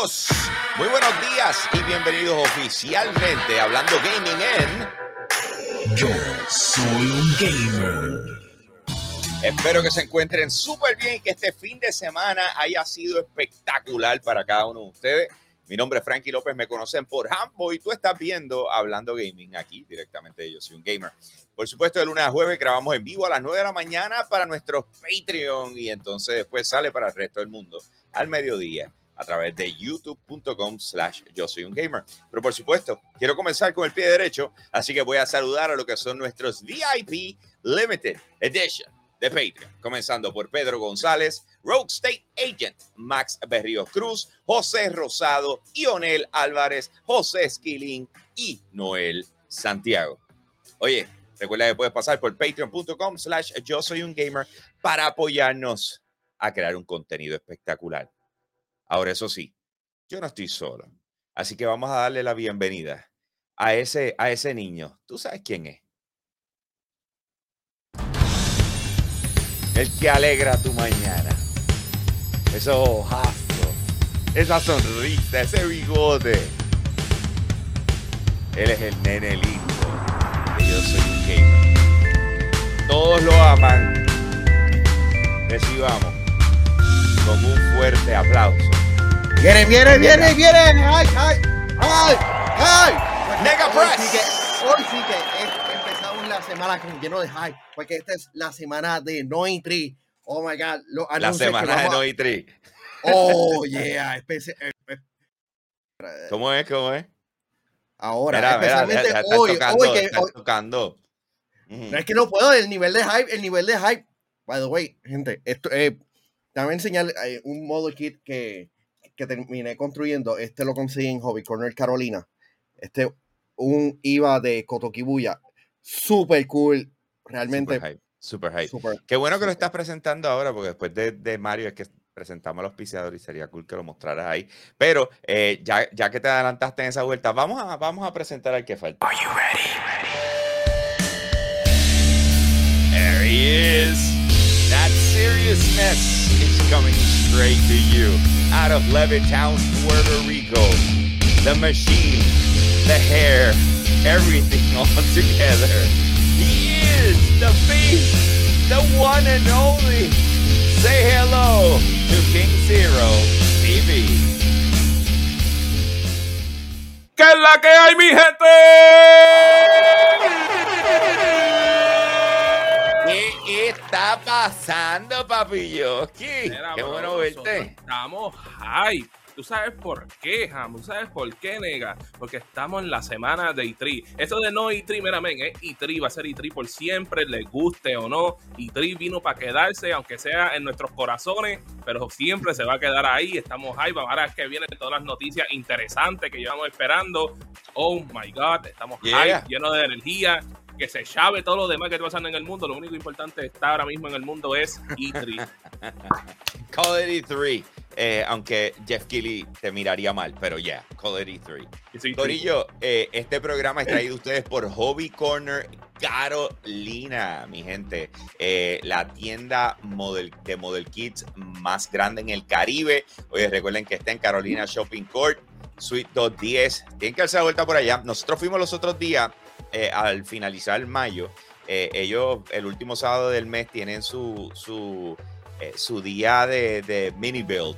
Muy buenos días y bienvenidos oficialmente a Hablando Gaming en... Yo soy un gamer. Espero que se encuentren súper bien y que este fin de semana haya sido espectacular para cada uno de ustedes. Mi nombre es Frankie López, me conocen por Hambo y tú estás viendo Hablando Gaming aquí directamente de Yo Soy un Gamer. Por supuesto, de lunes a jueves grabamos en vivo a las 9 de la mañana para nuestros Patreon y entonces después sale para el resto del mundo al mediodía a través de youtube.com slash yo soy un gamer. Pero por supuesto, quiero comenzar con el pie derecho, así que voy a saludar a lo que son nuestros VIP Limited Edition de Patreon, comenzando por Pedro González, Rogue State Agent, Max Berrío Cruz, José Rosado, Ionel Álvarez, José Esquilín y Noel Santiago. Oye, recuerda que puedes pasar por patreon.com slash yo soy un gamer para apoyarnos a crear un contenido espectacular. Ahora, eso sí, yo no estoy solo, así que vamos a darle la bienvenida a ese, a ese niño. ¿Tú sabes quién es? El que alegra tu mañana. Esos ojazos, esa sonrisa, ese bigote. Él es el nene lindo de Yo Soy un Gamer. Todos lo aman. Recibamos con un fuerte aplauso. Viene, viene, viene, viene. ¡Ay, ay! ¡Ay! ¡Ay! Mega hoy Press. Sí que, hoy sí que es- empezamos la semana con lleno de hype. Porque esta es la semana de No Entry. Oh my God. Los La semana de No Tri. Oh, yeah. eh, eh, ¿Cómo es? ¿Cómo es? Ahora, Mira, mira, especialmente deja- hoy. tocando, hoy que, hoy- tocando. No es que no puedo, el nivel de hype, el nivel de hype. By the way, gente, esto, eh, déjame enseñar eh, un modo kit que, que terminé construyendo. Este lo conseguí en Hobby Corner Carolina. Este, un IVA de Kotokibuya. Super cool. Realmente. Super hype. Super hype. super- Qué bueno que lo estás presentando ahora, porque después de, de Mario es que presentamos al auspiciador y sería cool que lo mostraras ahí. Pero eh, ya, ya que te adelantaste en esa vuelta, vamos a, vamos a presentar al que falta. Are you ready? There he is. That seriousness is coming straight to you out of Levittown, Puerto Rico. The machine, the hair, everything all together. He is the beast, the one and only. Say hello to King Zero TV. ¿Qué la que hay, mi gente? Pasando? Mira, Qué bueno verte. Estamos hype. ¿Tú sabes por qué, Ham? ¿Tú sabes por qué, nega? Porque estamos en la semana de E3. Eso de no E3, mira, men, es E3, va a ser E3 por siempre, les guste o no. E3 vino para quedarse, aunque sea en nuestros corazones, pero siempre se va a quedar ahí. Estamos hype. Ahora es que vienen todas las noticias interesantes que llevamos esperando. Oh my God, estamos Yeah. hype, llenos de energía. Que se llave todo lo demás que está pasando en el mundo. Lo único importante que está ahora mismo en el mundo es E E3. Call it E3. Eh, aunque Jeff Keighley te miraría mal, pero ya, call it E3. Y sí, Corillo, eh, este programa es traído ustedes por Hobby Corner Carolina, mi gente. Eh, la tienda model, de Model Kits más grande en el Caribe. Oye, recuerden que está en Carolina Shopping Court, Suite 210. Tienen que darse la vuelta por allá. Nosotros fuimos los otros días, eh, al finalizar mayo. eh, ellos, el último sábado del mes, tienen su, su, eh, su día de, de mini build.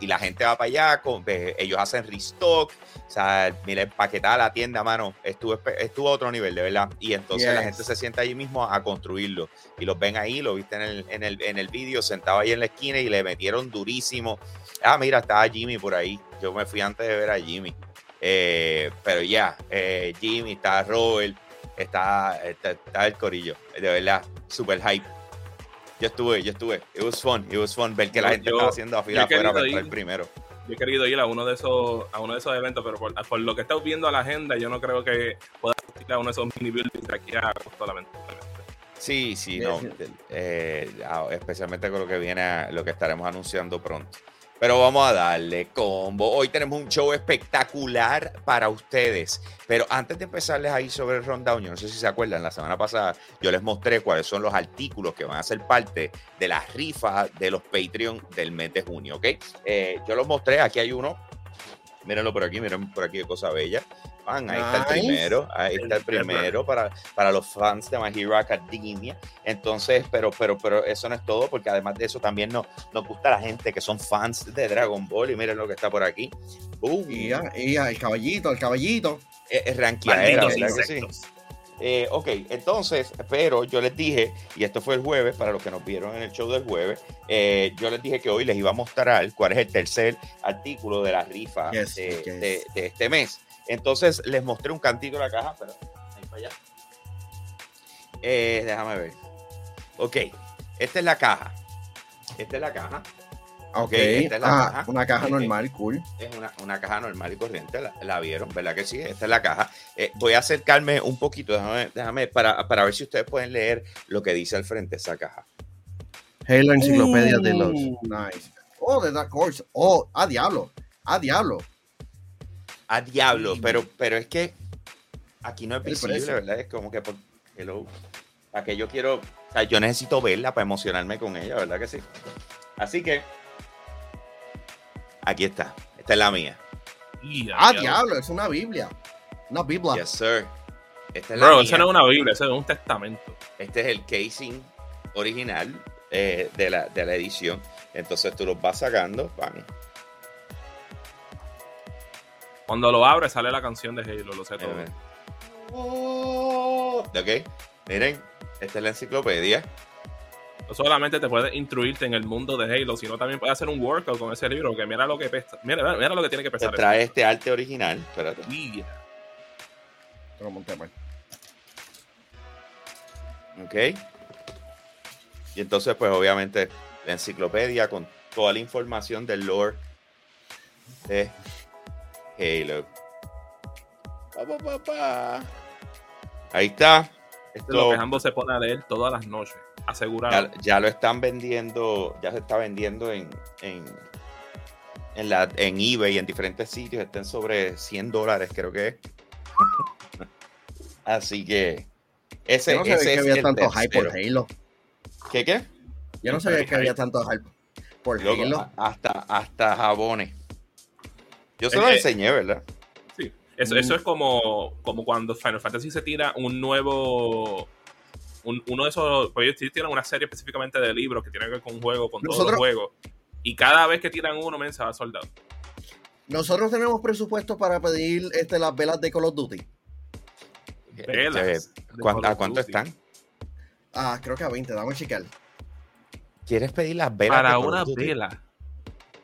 y la gente va para allá, con, ellos hacen restock, o sea, mira, empaquetada la tienda, mano, estuvo, estuvo a otro nivel, de verdad. Y entonces la gente se sienta allí mismo a construirlo. Y los ven ahí, lo viste en el, en el, en el vídeo, sentado ahí en la esquina y le metieron durísimo. Ah, mira, estaba Jimmy por ahí. Yo me fui antes de ver a Jimmy. Eh, pero ya, eh, Jimmy, está Robert, está, está, está el corillo. De verdad, super hype. Yo estuve, yo estuve. It was fun, it was fun ver que la gente yo- estaba haciendo a fila afuera para entrar primero. Yo he querido ir a uno de esos, a uno de esos eventos, pero por, por lo que estoy viendo a la agenda, yo no creo que pueda asistir a uno de esos mini buildings de aquí a agosto, lamentablemente. Sí, sí, no. eh, especialmente con lo que viene, lo que estaremos anunciando pronto. Pero vamos a darle combo. Hoy tenemos un show espectacular para ustedes. Pero antes de empezarles ahí sobre el rundown, yo no sé si se acuerdan, la semana pasada yo les mostré cuáles son los artículos que van a ser parte de las rifas de los Patreon del mes de junio, ¿ok? Eh, yo los mostré, aquí hay uno. Mírenlo por aquí, miren por aquí qué cosa bella. Ahí está el primero, ahí está el primero para, para los fans de My Hero Academia. Entonces, pero, pero, pero eso no es todo, porque además de eso también nos, nos gusta la gente que son fans de Dragon Ball. Y miren lo que está por aquí. ¡Boom! Y ya, y ya, el caballito, el caballito. Es, es ranqueadera, Malditos ¿verdad que sí? insectos. Eh, ok, entonces, pero yo les dije, y esto fue el jueves, para los que nos vieron en el show del jueves, eh, yo les dije que hoy les iba a mostrar cuál es el tercer artículo de la rifa Yes, de, yes. de- de este mes. Entonces les mostré un cantito de la caja, pero ahí para allá. Eh, déjame ver. Ok, esta es la caja. Esta es la caja. Ok. esta es la Ah, caja. una caja Ok. normal, cool. Es una, una caja normal y corriente, la, la vieron, ¿verdad que sí? Esta es la caja. Eh, voy a acercarme un poquito, déjame, déjame para, para ver si ustedes pueden leer lo que dice al frente de esa caja. Halo Enciclopedia de los. Nice. Oh, de Dark Horse. Oh, a diablo. A diablo. A diablo, pero, pero es que aquí no es visible. ¿verdad? Es como que por hello. Para que yo quiero, o sea, yo necesito verla para emocionarme con ella, ¿verdad que sí? Así que aquí está. Esta es la mía. Y, A diablo. diablo, es una Biblia. Una Biblia. Yes, sir. Esta es la Bro, mía. eso no es una Biblia, eso es un testamento. Este es el casing original eh, de, la, de la edición. Entonces tú los vas sacando. Pan. Cuando lo abres sale la canción de Halo, lo sé todo. Ok, miren, esta es la enciclopedia. No solamente te puedes instruirte en el mundo de Halo, sino también puedes hacer un workout con ese libro, que mira lo que pesa. Mira, mira lo que tiene que Te pesar. trae este arte original. Espérate. Y- Te lo monté mal. Ok. Y entonces, pues obviamente, la enciclopedia con toda la información del lore de Halo. Pa, pa, pa, pa. Ahí está. Esto es lo que Hambo se pone a leer todas las noches. Asegurado. ya, ya lo están vendiendo, ya se está vendiendo en, en, en, la, en eBay y en diferentes sitios. Están sobre 100 dólares, creo que es. Así que ese, Yo no sabía ese que es había el tanto hype por. Halo. ¿Qué qué? Yo no sabía que había tanto hype por Halo. hasta, hasta jabones. Yo se Eh, los eh. enseñé, ¿verdad? Sí. Eso, eso es como, como cuando Final Fantasy se tira un nuevo. un- uno de esos. Pues ellos tienen una serie específicamente de libros que tienen que ver con un juego, con todos Nosotros- los juegos. Y cada vez que tiran uno, men, se va soldado. Nosotros tenemos presupuesto para pedir este, las velas de Call of Duty. Velas. Este, de ¿cuán- Call ¿A of cuánto Duty. están? Ah, creo que a 20, dame a checar. ¿Quieres pedir las velas? Para de Call of una Duty? vela.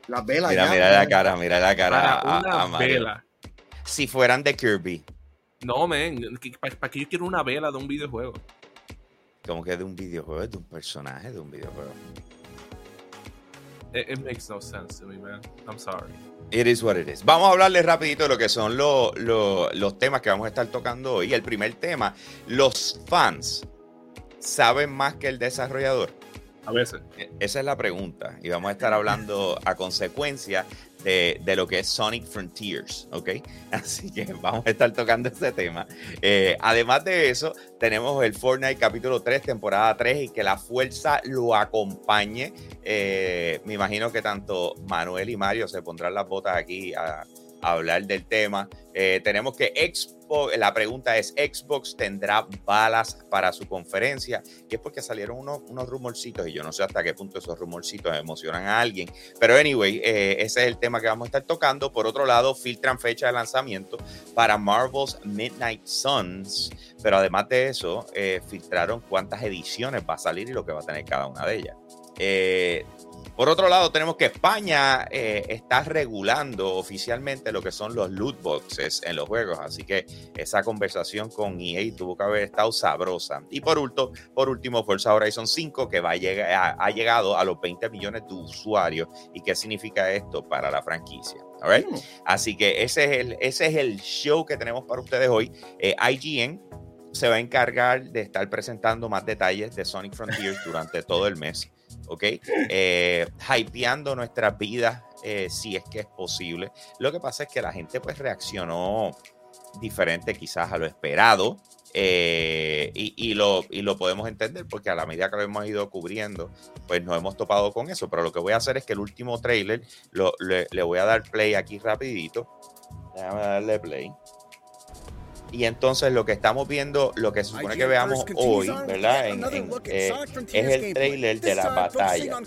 Las velas Mira, ya. mira la cara, mira la cara. Para a- una a Mario. vela. Si fueran de Kirby, No, men. ¿Para qué yo quiero una vela de un videojuego? como que de un videojuego, de un personaje de un videojuego. It, it makes no sense to me, man. I'm sorry. It is what it is. Vamos a hablarles rapidito de lo que son lo- lo- los temas que vamos a estar tocando hoy. El primer tema, los fans saben más que el desarrollador. A veces. E- Esa es la pregunta. Y vamos a estar hablando a consecuencia de, de lo que es Sonic Frontiers, ¿ok? Así que vamos a estar tocando ese tema. Eh, además de eso, tenemos el Fortnite capítulo 3, temporada 3, y que la fuerza lo acompañe. Eh, me imagino que tanto Manuel y Mario se pondrán las botas aquí a, hablar del tema. Eh, tenemos que Xbox, la pregunta es, ¿Xbox tendrá balas para su conferencia? Y es porque salieron unos, unos rumorcitos y yo no sé hasta qué punto esos rumorcitos emocionan a alguien. Pero anyway, eh, ese es el tema que vamos a estar tocando. Por otro lado, filtran fecha de lanzamiento para Marvel's Midnight Suns. Pero además de eso, eh, filtraron cuántas ediciones va a salir y lo que va a tener cada una de ellas. Por otro lado, tenemos que España eh, está regulando oficialmente lo que son los loot boxes en los juegos, así que esa conversación con EA tuvo que haber estado sabrosa. Y por último, por último Forza Horizon 5, que va a llegar, ha, ha llegado a los 20 millones de usuarios. ¿Y qué significa esto para la franquicia? All right? Mm. Así que ese es el, ese es el show que tenemos para ustedes hoy. Eh, IGN se va a encargar de estar presentando más detalles de Sonic Frontiers durante todo el mes. ¿Ok? Eh, hypeando nuestras vidas eh, si es que es posible. Lo que pasa es que la gente pues reaccionó diferente quizás a lo esperado. Eh, y, lo, y, lo, podemos entender porque a la medida que lo hemos ido cubriendo, pues nos hemos topado con eso. Pero lo que voy a hacer es que el último trailer lo, le, le, voy a dar play aquí rapidito. Déjame darle play. Y entonces lo que estamos viendo, lo que se supone que veamos hoy, ¿verdad? Eh, es el trailer de la batalla,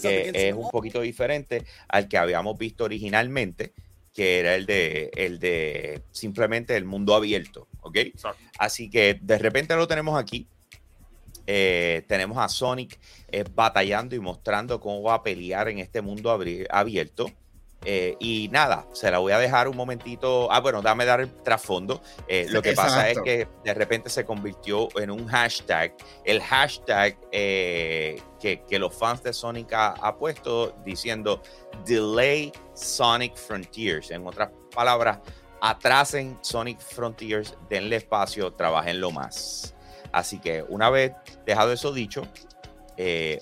que es un poquito diferente al que habíamos visto originalmente, que era el de, el de simplemente el mundo abierto, ¿ok? Así que de repente lo tenemos aquí. Eh, tenemos a Sonic eh, batallando y mostrando cómo va a pelear en este mundo abierto. Eh, y nada, se la voy a dejar un momentito. Ah, bueno, dame dar el trasfondo. Eh, lo que pasa es que de repente se convirtió en un hashtag. El hashtag eh, que, los fans de Sonic ha, puesto diciendo Delay Sonic Frontiers. En otras palabras, atrasen Sonic Frontiers, denle espacio, trabajenlo más. Así que una vez dejado eso dicho,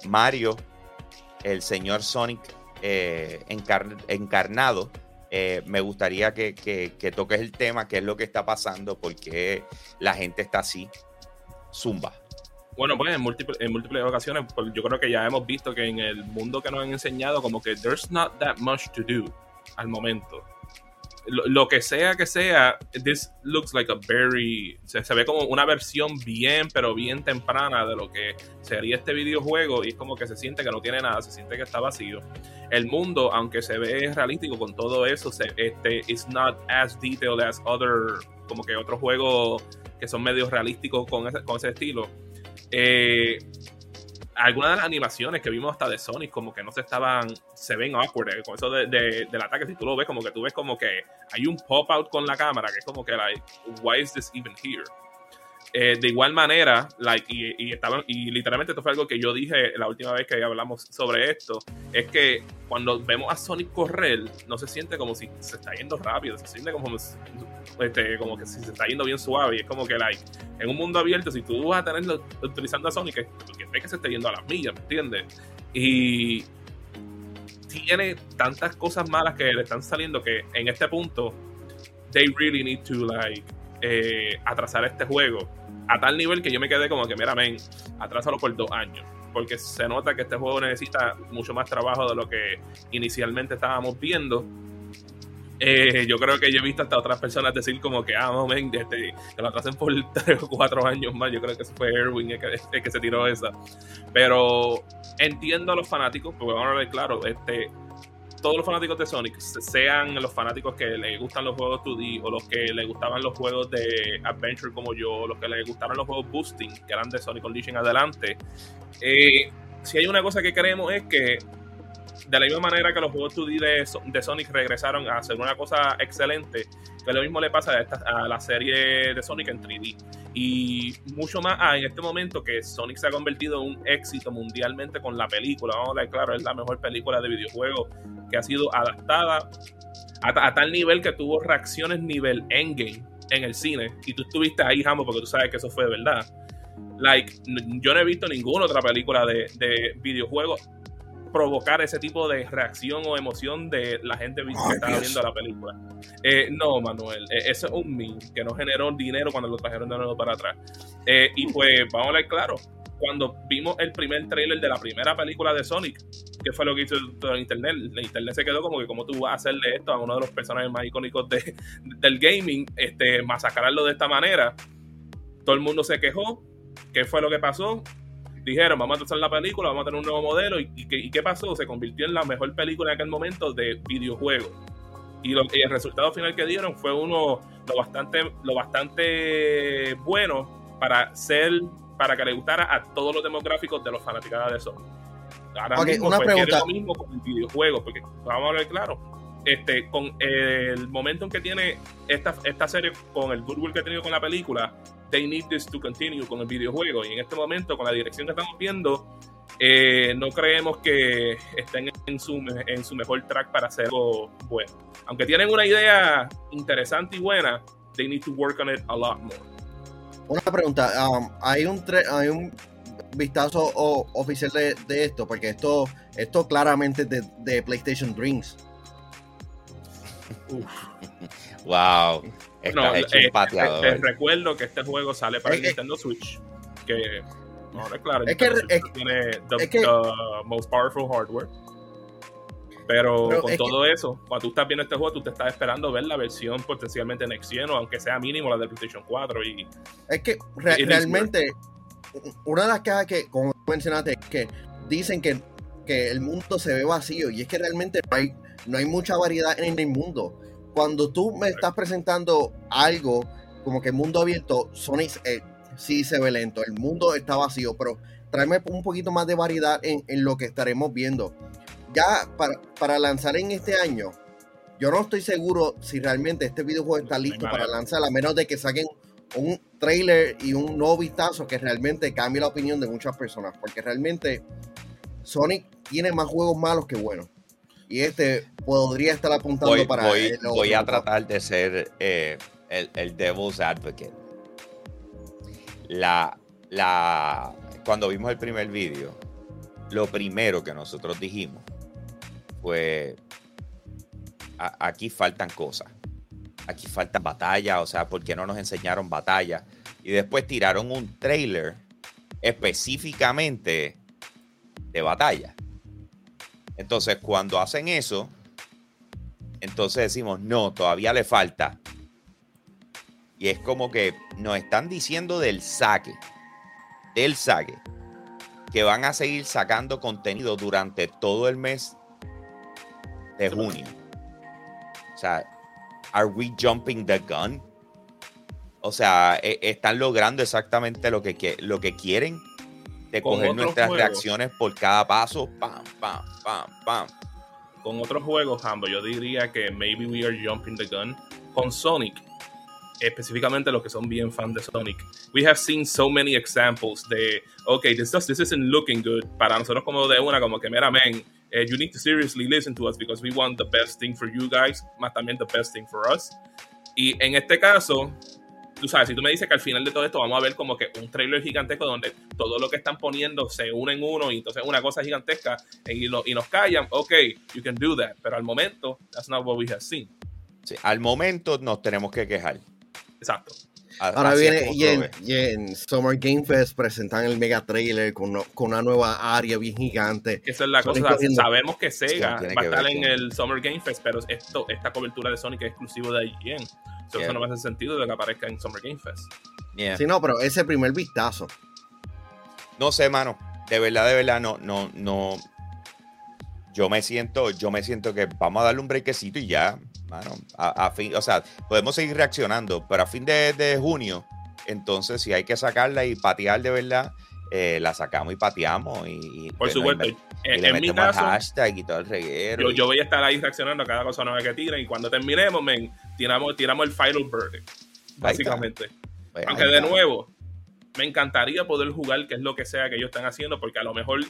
Mario, el señor Sonic eh, encarnado. Eh, me gustaría que, toques el tema, qué es lo que está pasando, porque la gente está así. Zumba. Bueno, pues en múltiples, en ocasiones, pues, yo creo que ya hemos visto que en el mundo que nos han enseñado, como que there's not that much to do al momento lo, que sea que sea, this looks like a very. Se, ve como una versión bien, pero bien temprana de lo que sería este videojuego. Y es como que se siente que no tiene nada, se siente que está vacío. El mundo, aunque se ve realístico con todo eso, se, este, is not as detailed as other. Como que otros juegos que son medio realísticos con ese, con ese estilo. Eh, algunas de las animaciones que vimos hasta de Sonic como que no se estaban, se ven awkward eh, con eso de, del ataque, si tú lo ves como que tú ves como que hay un pop out con la cámara que es como que like, why is this even here? Eh, de igual manera, like, y, y, y literalmente esto fue algo que yo dije la última vez que hablamos sobre esto, es que cuando vemos a Sonic correr, no se siente como si se está yendo rápido, se siente como, este, como que si se está yendo bien suave. Y es como que, like, en un mundo abierto, si tú vas a tenerlo utilizando a Sonic, que que se esté yendo a las millas, ¿me entiendes? Y tiene tantas cosas malas que le están saliendo que en este punto, they really need to, like, eh, atrasar este juego a tal nivel que yo me quedé como que, mira, men, atrásalo por dos años. Porque se nota que este juego necesita mucho más trabajo de lo que inicialmente estábamos viendo. Eh, yo creo que yo he visto hasta otras personas decir como que, ah, no, men, este, que lo atrasen por tres o cuatro años más. Yo creo que eso fue Erwin el que, que se tiró esa. Pero entiendo a los fanáticos, porque vamos a ver, claro, este, todos los fanáticos de Sonic, sean los fanáticos que les gustan los juegos 2D o los que les gustaban los juegos de Adventure como yo, los que les gustaron los juegos Boosting, que eran de Sonic Condition adelante, eh, si hay una cosa que queremos es que de la misma manera que los juegos 2D de, Sonic regresaron a hacer una cosa excelente, que lo mismo le pasa a, la serie de Sonic en 3D. Y mucho más en este momento que Sonic se ha convertido en un éxito mundialmente con la película. Vamos a ver, claro, es la mejor película de videojuego que ha sido adaptada a, tal nivel que tuvo reacciones nivel endgame en el cine. Y tú estuviste ahí, Jambo, porque tú sabes que eso fue de verdad. Like, yo no he visto ninguna otra película de, de videojuegos provocar ese tipo de reacción o emoción de la gente que estaba viendo la película. Eh, no, Manuel, eh, eso es un meme que no generó dinero cuando lo trajeron de nuevo para atrás. Eh, y pues, vamos a ver claro, cuando vimos el primer trailer de la primera película de Sonic, que fue lo que hizo el internet, el internet se quedó como que como tú vas a hacerle esto a uno de los personajes más icónicos de, del gaming, este, masacrarlo de esta manera. Todo el mundo se quejó. ¿Qué fue lo que pasó? Dijeron, vamos a hacer la película, vamos a tener un nuevo modelo. ¿Y, qué, pasó? Se convirtió en la mejor película en aquel momento de videojuego. Y, el resultado final que dieron fue uno lo bastante, lo bastante bueno para ser, para que le gustara a todos los demográficos de los fanáticos de eso. Ahora mismo una pregunta. lo mismo con el videojuego, porque vamos a ver claro. Este, con el momento en que tiene esta, esta serie, con el goodwill que ha tenido con la película, they need this to continue con el videojuego. Y en este momento, con la dirección que estamos viendo, eh, no creemos que estén en su, en su mejor track para hacerlo bueno. Aunque tienen una idea interesante y buena, they need to work on it a lot more. Una pregunta, um, hay un hay un vistazo o- oficial de, de esto, porque esto, esto claramente es de, de PlayStation Dreams. Wow. Estás No, hecho eh, un pateador. te recuerdo que este juego sale para el que- Nintendo Switch. Que, no, es claro, Es que- Nintendo Switch es- tiene the, es que- the most powerful hardware. Pero, Pero con es todo eso, cuando tú estás viendo este juego, tú te estás esperando ver la versión potencialmente Next Gen, o aunque sea mínimo la de PlayStation 4. Y Es que re- realmente, una de las quejas que, como mencionaste, es que dicen que, que el mundo se ve vacío y es que realmente no hay, no hay mucha variedad en el mundo. Cuando tú me estás presentando algo como que mundo abierto, Sonic eh, sí se ve lento, el mundo está vacío, pero tráeme un poquito más de variedad en, en lo que estaremos viendo. Ya para, para lanzar en este año, yo no estoy seguro si realmente este videojuego está listo para lanzar, a menos de que saquen un trailer y un nuevo vistazo que realmente cambie la opinión de muchas personas, porque realmente Sonic tiene más juegos malos que buenos. Y este podría estar apuntando Voy, para voy- el voy a tratar de ser eh, el, el devil's advocate. La, la, cuando vimos el primer vídeo, lo primero que nosotros dijimos fue, "A- aquí faltan cosas. Aquí faltan batallas, o sea, ¿por qué no nos enseñaron batallas? Y después tiraron un trailer específicamente de batalla. Entonces, cuando hacen eso, entonces decimos, no, todavía le falta. Y es como que nos están diciendo del saque, del saque, que van a seguir sacando contenido durante todo el mes de junio. O sea, ¿are we jumping the gun? O sea, e- están logrando exactamente lo que, que- lo que quieren de Con coger nuestras juegos. reacciones por cada paso. Pam, pam, pam, pam. con otros juegos, Hambo, yo diría que maybe we are jumping the gun. Con Sonic, específicamente los que son bien fans de Sonic, we have seen so many examples de, okay, this, does- this isn't looking good. Para nosotros como de una, como que, mira, man, eh, you need to seriously listen to us because we want the best thing for you guys, más también the best thing for us. Y en este caso, tú sabes, si tú me dices que al final de todo esto vamos a ver como que un trailer gigantesco donde todo lo que están poniendo se une en uno y entonces una cosa gigantesca y, lo- y nos callan, ok, you can do that, pero al momento, that's not what we have seen. Sí, al momento nos tenemos que quejar. Exacto. Ahora así viene y en, en Summer Game Fest presentan el mega trailer con, no- con una nueva área bien gigante. Que esa es la Sonic cosa, corriendo. sabemos que Sega tiene va a estar en con- el Summer Game Fest, pero esto, esta cobertura de Sonic es exclusivo de IGN. So, Yeah. Eso no me hace sentido de que aparezca en Summer Game Fest. Yeah. Sí, no, pero ese primer vistazo. No sé, mano. De verdad, de verdad, no, no, no. Yo me siento, yo me siento que vamos a darle un brequecito y ya, mano. A, a fin, o sea, podemos seguir reaccionando, pero a fin de, de junio, entonces si hay que sacarla y patear de verdad, eh, la sacamos y pateamos y, y, Por supuesto, y, en, mi caso, hashtag y todo el reguero. yo, voy a estar ahí reaccionando a cada cosa nueva que tiren y cuando terminemos, men, tiramos, tiramos el final verdict, básicamente. pues, Aunque de nuevo, me encantaría poder jugar qué es lo que sea que ellos están haciendo, porque a lo mejor,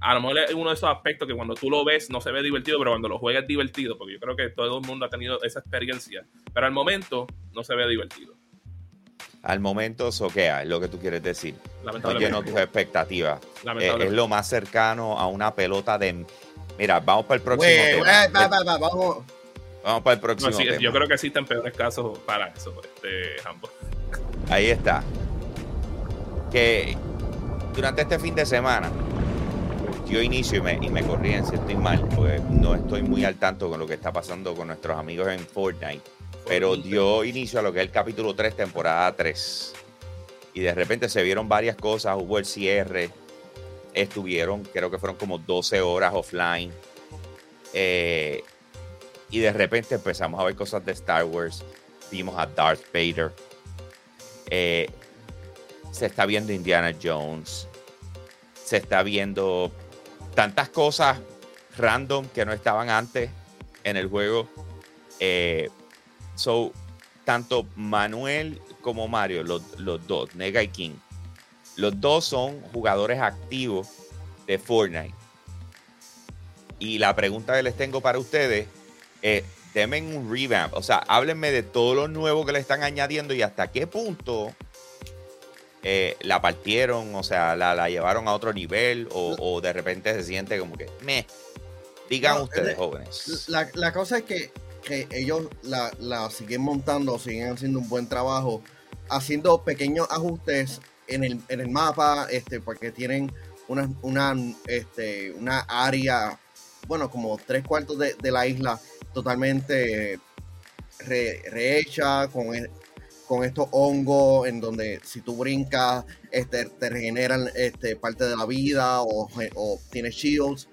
a lo mejor es uno de esos aspectos que cuando tú lo ves no se ve divertido, pero cuando lo juegas es divertido, porque yo creo que todo el mundo ha tenido esa experiencia. Pero al momento no se ve divertido. Al momento soquea, es lo que tú quieres decir. No lleno tus expectativas. Eh, Lamentablemente. es lo más cercano a una pelota de. Mira, vamos para el próximo tema. va, va, va, vamos. Vamos para el No, próximo sí, tema. yo creo que existen peores casos para eso, este, ambos. Ahí está. Que durante este fin de semana yo inicio y me, y me corrían si estoy mal, porque no estoy muy al tanto con lo que está pasando con nuestros amigos en Fortnite. Pero dio inicio a lo que es el capítulo 3, temporada 3. Y de repente se vieron varias cosas, hubo el cierre, estuvieron, creo que fueron como 12 horas offline. Eh, y de repente empezamos a ver cosas de Star Wars, vimos a Darth Vader. Eh, se está viendo Indiana Jones. Se está viendo tantas cosas random que no estaban antes en el juego. Eh, so, tanto Manuel como Mario, los, los dos, Nega y King, los dos son jugadores activos de Fortnite. Y la pregunta que les tengo para ustedes es, denme un revamp, o sea, háblenme de todo lo nuevo que le están añadiendo y hasta qué punto eh, la partieron, o sea, la, la llevaron a otro nivel o, o de repente se siente como que, me. Digan No, ustedes, jóvenes. La, la cosa es que, que ellos la, la siguen montando, siguen haciendo un buen trabajo, haciendo pequeños ajustes en el, en el mapa, este, porque tienen una, una, este, una área, bueno, como tres cuartos de, de la isla totalmente re- rehecha con, e- con estos hongos en donde si tú brincas este, te regeneran este, parte de la vida o, o tienes shields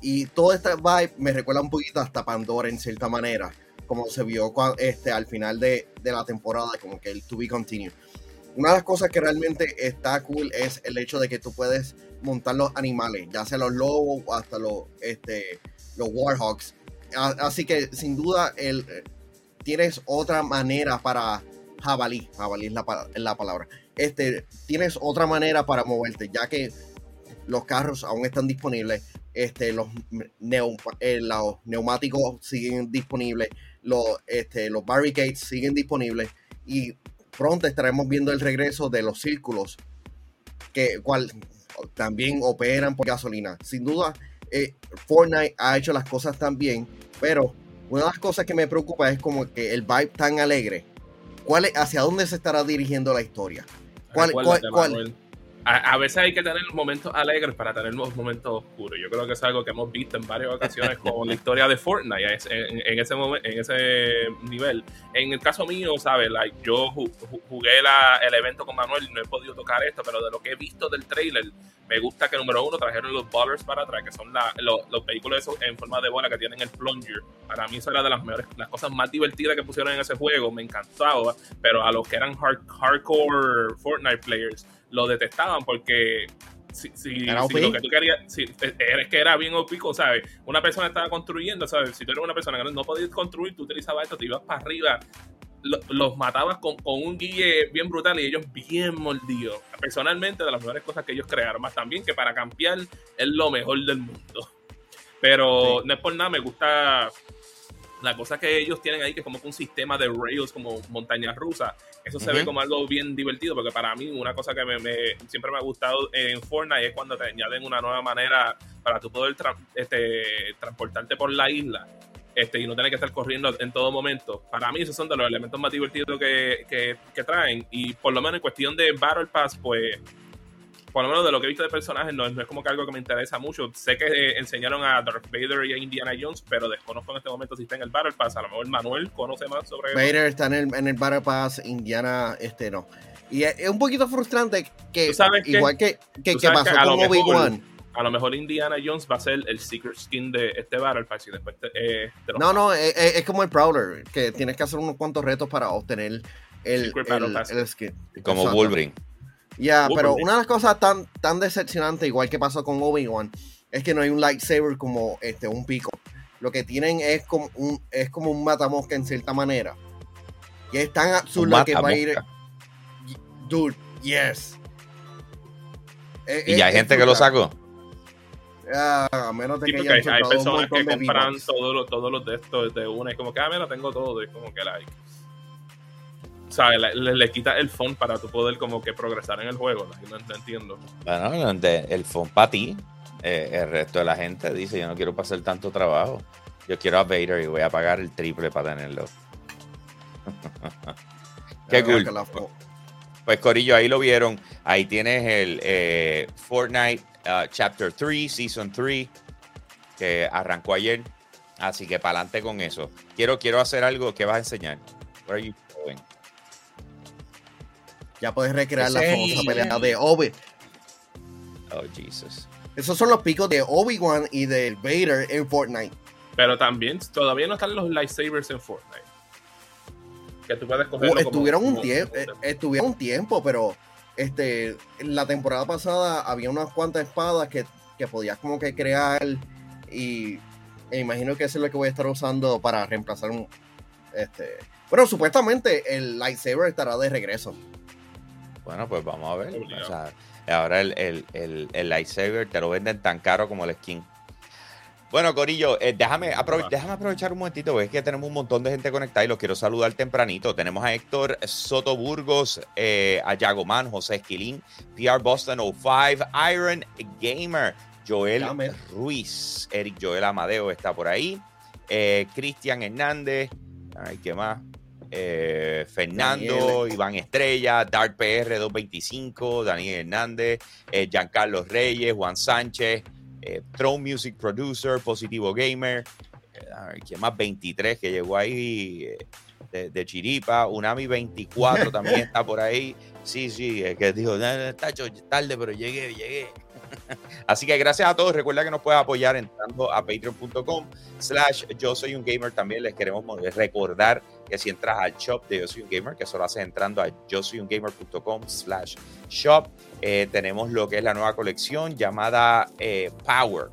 y toda esta vibe me recuerda un poquito hasta Pandora en cierta manera, como se vio cua- este, al final de, de la temporada, como que el To Be Continued. Una de las cosas que realmente está cool es el hecho de que tú puedes montar los animales, ya sea los lobos o hasta los, este, los Warhawks. Así que sin duda el, tienes otra manera para jabalí, jabalí es la, la palabra. Este, tienes otra manera para moverte, ya que los carros aún están disponibles, este, los, neu- eh, los neumáticos siguen disponibles, los, este, los barricades siguen disponibles y pronto estaremos viendo el regreso de los círculos que cual también operan por gasolina. Sin duda, eh, Fortnite ha hecho las cosas tan bien, pero una de las cosas que me preocupa es como que el vibe tan alegre. ¿Cuál es- ¿Hacia dónde se estará dirigiendo la historia? ¿Cuál- cuál- cuál? A, a veces hay que tener momentos alegres para tener momentos oscuros. Yo creo que es algo que hemos visto en varias ocasiones con la historia de Fortnite en, ese momen- en ese nivel. En el caso mío, ¿sabes? Like, yo ju- ju- jugué la- el evento con Manuel y no he podido tocar esto, pero de lo que he visto del trailer, me gusta que número uno trajeron los ballers para atrás, que son la- los, los vehículos esos en forma de bola que tienen el plunger. Para mí eso era de las mejores, las cosas más divertidas que pusieron en ese juego, me encantaba, pero a los que eran hard- hardcore Fortnite players lo detestaban porque si, si- Era si OP. lo que tú querías, si, es que era bien opico, ¿sabes? Una persona estaba construyendo, ¿sabes? Si tú eres una persona que no podías construir, tú utilizabas esto, te ibas para arriba, lo- los matabas con, con un guille bien brutal y ellos bien mordidos. Personalmente, de las mejores cosas que ellos crearon, más también que para campear es lo mejor del mundo. Pero no es por nada, me gusta la cosa que ellos tienen ahí, que es como que un sistema de rails, como montañas rusas. Eso se ve como algo bien divertido, porque para mí una cosa que me, me- siempre me ha gustado en Fortnite es cuando te añaden una nueva manera para tú poder tra- este, transportarte por la isla este, y no tener que estar corriendo en todo momento. Para mí esos son de los elementos más divertidos que, que- que traen. Y por lo menos en cuestión de Battle Pass, pues por lo menos de lo que he visto de personajes, no, no es como que algo que me interesa mucho. Sé que eh, enseñaron a Darth Vader y a Indiana Jones, pero desconozco en este momento si está en el Battle Pass. A lo mejor Manuel conoce más sobre eso. Vader está en el, en el Battle Pass, Indiana, este no. Y es, es un poquito frustrante que, igual que, que, que pasó que lo con Obi-Wan. A lo mejor Indiana Jones va a ser el secret skin de este Battle Pass y después te, eh, te lo- No, no, es, es- es como el Prowler, que tienes que hacer unos cuantos retos para obtener el, el, el skin. Como Exacto. Wolverine. Ya, pero una de las cosas tan, tan decepcionantes, igual que pasó con Obi-Wan, es que no hay un lightsaber como este, un pico. Lo que tienen es como un, es como un matamosca en cierta manera. Y es tan absurdo que va a ir. Dude, yes. Es- Y es- ya hay es gente que lo sacó. Ah, a menos de Sí, que porque hayan hay, personas que compran todos los, todos los de estos de una y como que, ah, mira, tengo todo. Y como que, like. ¿Sabes? Le, le- le quita el fun para tú poder como que progresar en el juego. like, no, no entiendo. Bueno, de- el phone para ti. eh, el resto de la gente dice: Yo no quiero pasar tanto trabajo. Yo quiero a Vader y voy a pagar el triple para tenerlo. Qué Ah, cool. que la fo- Pues Corillo, ahí lo vieron. Ahí tienes el eh, Fortnite uh, Chapter 3, Season 3, que arrancó ayer. Así que para adelante con eso. Quiero, quiero hacer algo que vas a enseñar. What are you doing? Ya puedes recrear la famosa pelea de Obi. Oh, Jesus. Esos son los picos de Obi-Wan y de Vader en Fortnite. Pero también todavía no están los lightsabers en Fortnite. Que tú puedes cogerlo Uh, como- estuvieron un como- tiempo, como- estuvieron un tiempo, pero este, la temporada pasada había unas cuantas espadas que, que podías como que crear y e imagino que eso es lo que voy a estar usando para reemplazar un, este, bueno, supuestamente el lightsaber estará de regreso. Bueno, pues vamos a ver. O sea, ahora el, el, el, el lightsaber te lo venden tan caro como el skin. Bueno, Corillo, eh, déjame, aprove- Va. déjame aprovechar un momentito, es que tenemos un montón de gente conectada y los quiero saludar tempranito. Tenemos a Héctor Soto Burgos, eh, a Yagoman, José Esquilín, PR Boston 05, Iron Gamer, Joel. Ruiz, Eric Joel Amadeo está por ahí, eh, Cristian Hernández, ay, ¿qué más? Eh, Fernando, Daniel. Iván Estrella, Dark PR 225, Daniel Hernández, eh, Giancarlo Reyes, Juan Sánchez, eh, Throne Music Producer, Positivo Gamer, eh, a ver, ¿quién más? 23 que llegó ahí eh, de, de Chiripa, Unami 24 también está por ahí. Sí, sí, es que dijo, "No, no, está hecho tarde, pero llegué, llegué. Así que gracias a todos. Recuerda que nos puedes apoyar entrando a patreon.com slash yo soy un gamer. También les queremos mo- recordar que si entras al shop de yo soy un gamer, que eso lo haces entrando a yo soy un gamer.com slash shop, eh, tenemos lo que es la nueva colección llamada eh, Power.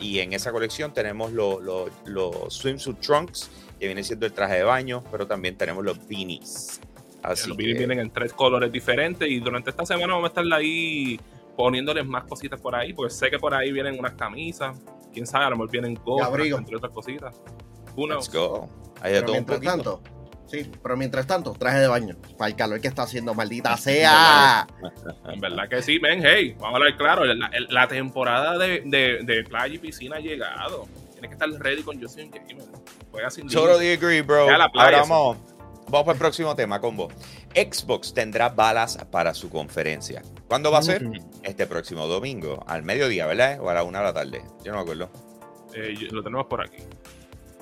Y en esa colección tenemos los los- los swimsuit trunks, que viene siendo el traje de baño, pero también tenemos los beanies. Así Los que, beanies vienen en tres colores diferentes y durante esta semana vamos a estar ahí poniéndoles más cositas por ahí, porque sé que por ahí vienen unas camisas, quién sabe, a lo mejor vienen gorras, entre otras cositas. Who let's knows? go. Hay de todo un mientras poquito. tanto, sí, pero mientras tanto, traje de baño. Para el calor que está haciendo, maldita sea. En verdad que sí, men, hey, vamos a hablar claro, la, la temporada de, de, de playa y piscina ha llegado. Tienes que estar ready con un Gamer. Juega sin. Totally agree, bro. Ya la playa, Ahora vamos, vamos para el próximo tema, combo. Xbox tendrá balas para su conferencia. ¿Cuándo va a ser? Este próximo domingo, al mediodía, ¿verdad? O a la una de la tarde. Yo no me acuerdo. Eh, lo tenemos por aquí.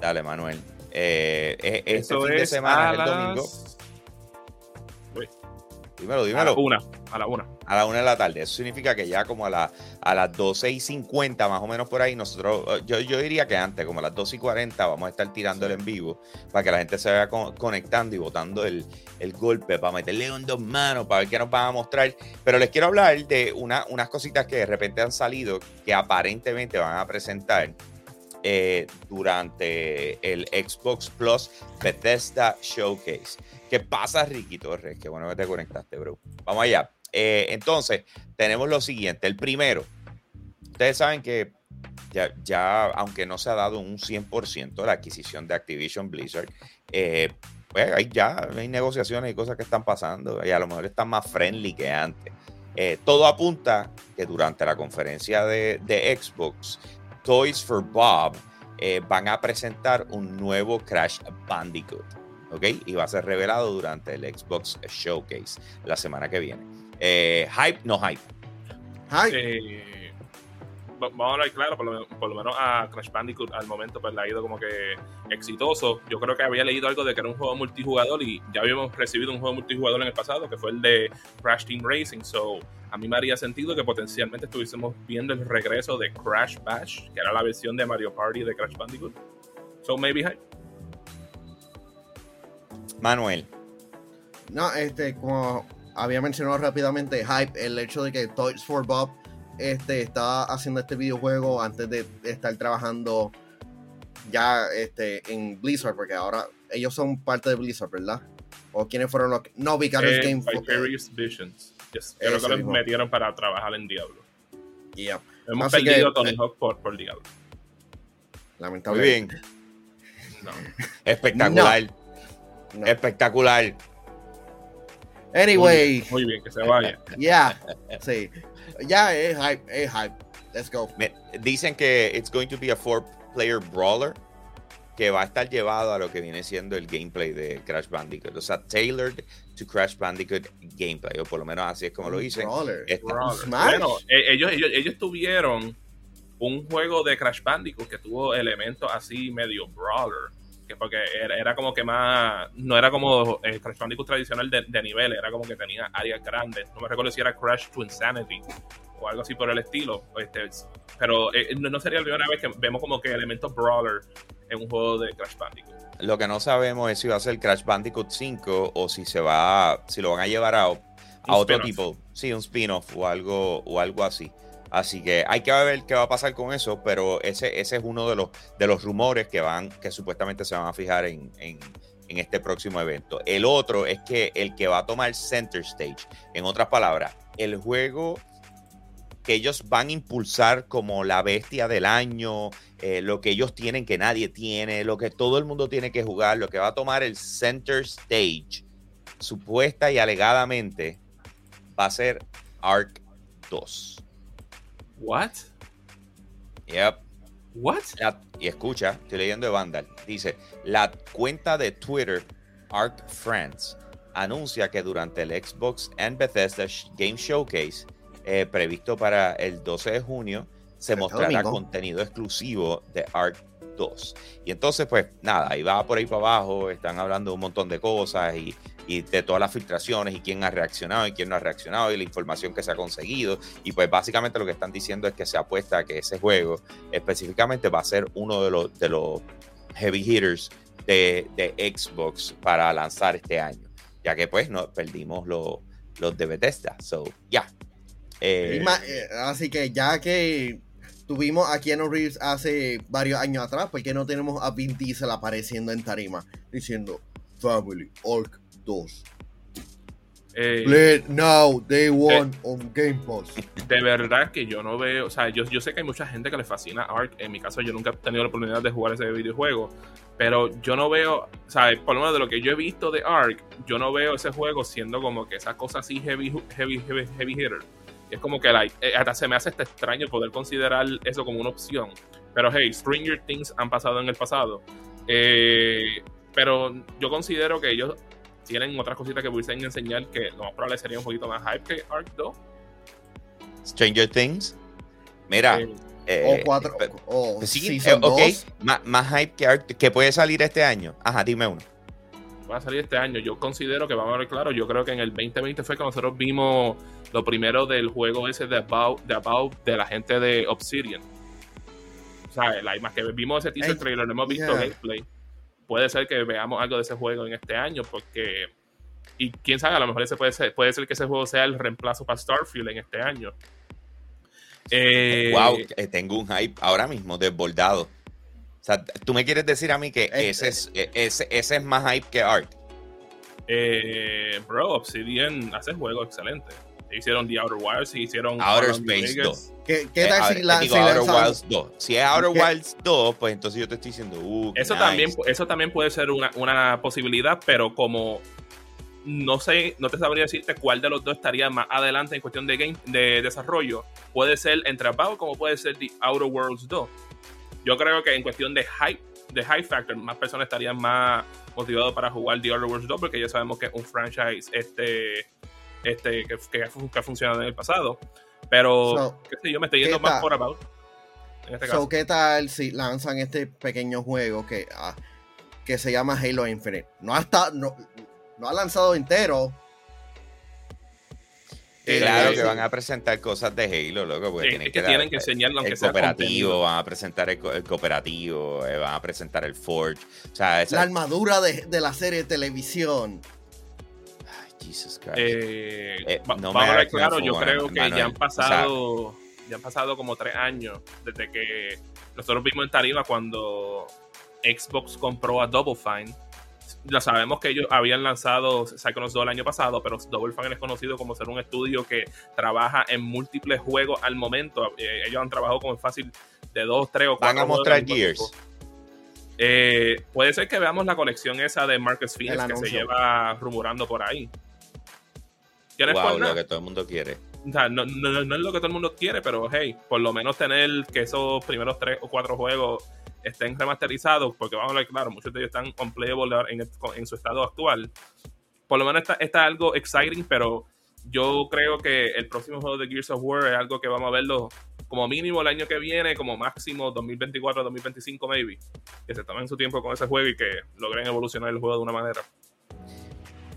Dale, Manuel. Eh, eh, este fin de semana, el domingo. las- Dímelo, A la dímelo. una, a la una. A la una de la tarde. Eso significa que ya como a, la, a las 12 y 50, más o menos por ahí, nosotros, eh, yo, yo diría que antes, como a las 12 y 40, vamos a estar tirando el en vivo para que la gente se vaya con- conectando y botando el, el golpe, para meterle en dos manos, para ver qué nos van a mostrar. Pero les quiero hablar de una, unas cositas que de repente han salido que aparentemente van a presentar eh, durante el Xbox Plus Bethesda Showcase. ¿Qué pasa, Ricky Torres? Qué bueno que te conectaste, bro. Vamos allá. Eh, entonces, tenemos lo siguiente. El primero, ustedes saben que ya, ya, aunque no se ha dado un 100% la adquisición de Activision Blizzard, eh, pues hay ya hay negociaciones y cosas que están pasando y a lo mejor están más friendly que antes. Todo apunta que durante la conferencia de, de Xbox, Toys for Bob eh, van a presentar un nuevo Crash Bandicoot. ¿Ok? Y va a ser revelado durante el Xbox Showcase la semana que viene. Eh, hype, no hype. Ay, Eh, vamos a hablar claro, por lo, por lo menos a Crash Bandicoot al momento pues le ha ido como que exitoso. Yo creo que había leído algo de que era un juego multijugador y ya habíamos recibido un juego multijugador en el pasado que fue el de Crash Team Racing. So, a mí me haría sentido que potencialmente estuviésemos viendo el regreso de Crash Bash, que era la versión de Mario Party de Crash Bandicoot. So, maybe hype. Manuel. No, este, como había mencionado rápidamente, hype, el hecho de que Toys for Bob este, está haciendo este videojuego antes de estar trabajando ya este, en Blizzard, porque ahora ellos son parte de Blizzard, ¿verdad? ¿O quiénes fueron los que... No, Vicarious Eh, Game... Vicarious Visions. Yes, creo que los metieron para trabajar en Diablo. Yeah, Hemos Así perdido que, a Tony eh, Hawk por, por Diablo. Muy lamentablemente. bien. No. Espectacular. No. Espectacular. Anyway, Muy bien, que se vaya. yeah, sí. Ya es hype, es hype. Let's go. Me- Dicen que it's going to be a four player brawler que va a estar llevado a lo que viene siendo el gameplay de Crash Bandicoot. O sea, tailored to Crash Bandicoot gameplay. O por lo menos así es como lo dicen. Brawler. Esta- Brawler. Smash. Bueno, e- ellos, ellos, ellos tuvieron un juego de Crash Bandicoot que tuvo elementos así medio brawler. Que porque era, era como que más. No era como el Crash Bandicoot tradicional de, de nivel, era como que tenía áreas grandes. No me recuerdo si era Crash to Insanity o algo así por el estilo. Este, pero eh, no, sería la primera vez que vemos como que elementos brawler en un juego de Crash Bandicoot. Lo que no sabemos es si va a ser Crash Bandicoot 5 o si se va, si lo van a llevar a, a otro tipo, sí, un spin-off o algo, o algo así. Así que hay que ver qué va a pasar con eso, pero ese, ese es uno de los, de los rumores que van, que supuestamente se van a fijar en, en- este próximo evento. El otro es que el que va a tomar center stage, en otras palabras, el juego que ellos van a impulsar como la bestia del año, eh, lo que ellos tienen que nadie tiene, lo que todo el mundo tiene que jugar, lo que va a tomar el center stage, supuesta y alegadamente, va a ser Ark 2. What? Yep. What? La- y escucha, estoy leyendo de Vandal. Dice, la cuenta de Twitter Arc France anuncia que durante el Xbox and Bethesda Game Showcase, eh, previsto para el 12 de junio, se Este mostrará contenido exclusivo de Arc 2. Y entonces, pues nada, ahí va por ahí para abajo, están hablando de un montón de cosas y, y de todas las filtraciones y quién ha reaccionado y quién no ha reaccionado y la información que se ha conseguido. Y pues básicamente lo que están diciendo es que se apuesta a que ese juego específicamente va a ser uno de los, de los heavy hitters de, de Xbox para lanzar este año, ya que pues no, perdimos los, los de Bethesda. So, ya. Y ma- eh, así que ya que tuvimos a Keanu Reeves hace varios años atrás, ¿por qué no tenemos a Vin Diesel apareciendo en tarima diciendo Family Orc 2? Eh, Play now, day one on Game Pass. de verdad que yo no veo, o sea, yo, yo sé que hay mucha gente que le fascina Ark, en mi caso yo nunca he tenido la oportunidad de jugar ese videojuego, pero yo no veo, o sea, por lo menos de lo que yo he visto de Ark, yo no veo ese juego siendo como que esa cosa así heavy, heavy, heavy, heavy hitter. Y es como que like, eh, hasta se me hace extraño poder considerar eso como una opción. Pero hey, Stranger Things han pasado en el pasado. Eh, pero yo considero que ellos tienen otras cositas que pudiesen enseñar que lo más probable sería un poquito más hype que Ark 2. Stranger Things. Mira. Eh, eh, o cuatro, eh, o sí, Season eh, ok, 2. Má- más hype que, Ark- que puede salir este año. Ajá, dime uno. va a salir este año. Yo considero que vamos a ver claro. Yo creo que en el 2020 fue que nosotros vimos lo primero del juego ese de About, de, About, de la gente de Obsidian. O sea, la más que vimos ese teaser trailer, no hemos visto yeah. gameplay. Puede ser que veamos algo de ese juego en este año, porque. Y quién sabe, a lo mejor ese puede ser, puede ser que ese juego sea el reemplazo para Starfield en este año. Eh, wow, eh, tengo un hype ahora mismo desbordado. O sea, tú me quieres decir a mí que Este- ese, es, eh, ese, ese es más hype que Ark. eh, bro, Obsidian hace juegos excelentes. Hicieron The Outer Wilds, hicieron Outer Space Vegas. 2. ¿Qué, qué Eh, tal a si ver, la, digo si Outer Wilds 2. Si es Outer ¿Qué? Wilds 2, pues entonces yo te estoy diciendo, uh, Eso nice. también, eso también puede ser una, una posibilidad, pero como no sé, no te sabría decirte cuál de los dos estaría más adelante en cuestión de game, de desarrollo. Puede ser entre About como puede ser The Outer Worlds 2. Yo creo que en cuestión de hype, de hype factor, más personas estarían más motivados para jugar The Outer Worlds 2 porque ya sabemos que es un franchise este, este, que, que, que ha funcionado en el pasado. Pero, So, qué sé yo, me estoy yendo ¿qué más por About. En este caso. So, ¿Qué tal si lanzan este pequeño juego que, ah, que se llama Halo Infinite? No ha, esta- no, no ha lanzado entero. Eh, Claro sí. que van a presentar cosas de Halo, loco, porque Sí, tienen es que dar- tienen que enseñarlo aunque el sea cooperativo, contenido. van a presentar el, el cooperativo, eh, van a presentar el Forge. O sea, esa, La armadura de, de la serie de televisión. Jesus Christ. Eh, Eh, va- no me vamos a ver, claro, con yo creo que Manuel. ya han O sea- pasado, ya han pasado como tres años desde que nosotros vimos en Tarima cuando Xbox compró a Double Fine. Ya sabemos que ellos habían lanzado Psychonauts 2 el año pasado, pero Double Fine es conocido como ser un estudio que trabaja en múltiples juegos al momento. Eh, ellos han trabajado como fácil de dos, tres o cuatro Van a mostrar Gears. Eh, puede ser que veamos la colección esa de Marcus Phoenix que se lleva rumorando por ahí. Que no es wow, por nada. lo que todo el mundo quiere. O sea, no, no- no- es lo que todo el mundo quiere, pero hey, por lo menos tener que esos primeros tres o cuatro juegos estén remasterizados, porque vamos a ver, claro, muchos de ellos están unplayable en, en su estado actual. Por lo menos está, está algo exciting, pero yo creo que el próximo juego de Gears of War es algo que vamos a verlo como mínimo el año que viene, como máximo 2024, 2025 maybe. Que se tomen su tiempo con ese juego y que logren evolucionar el juego de una manera.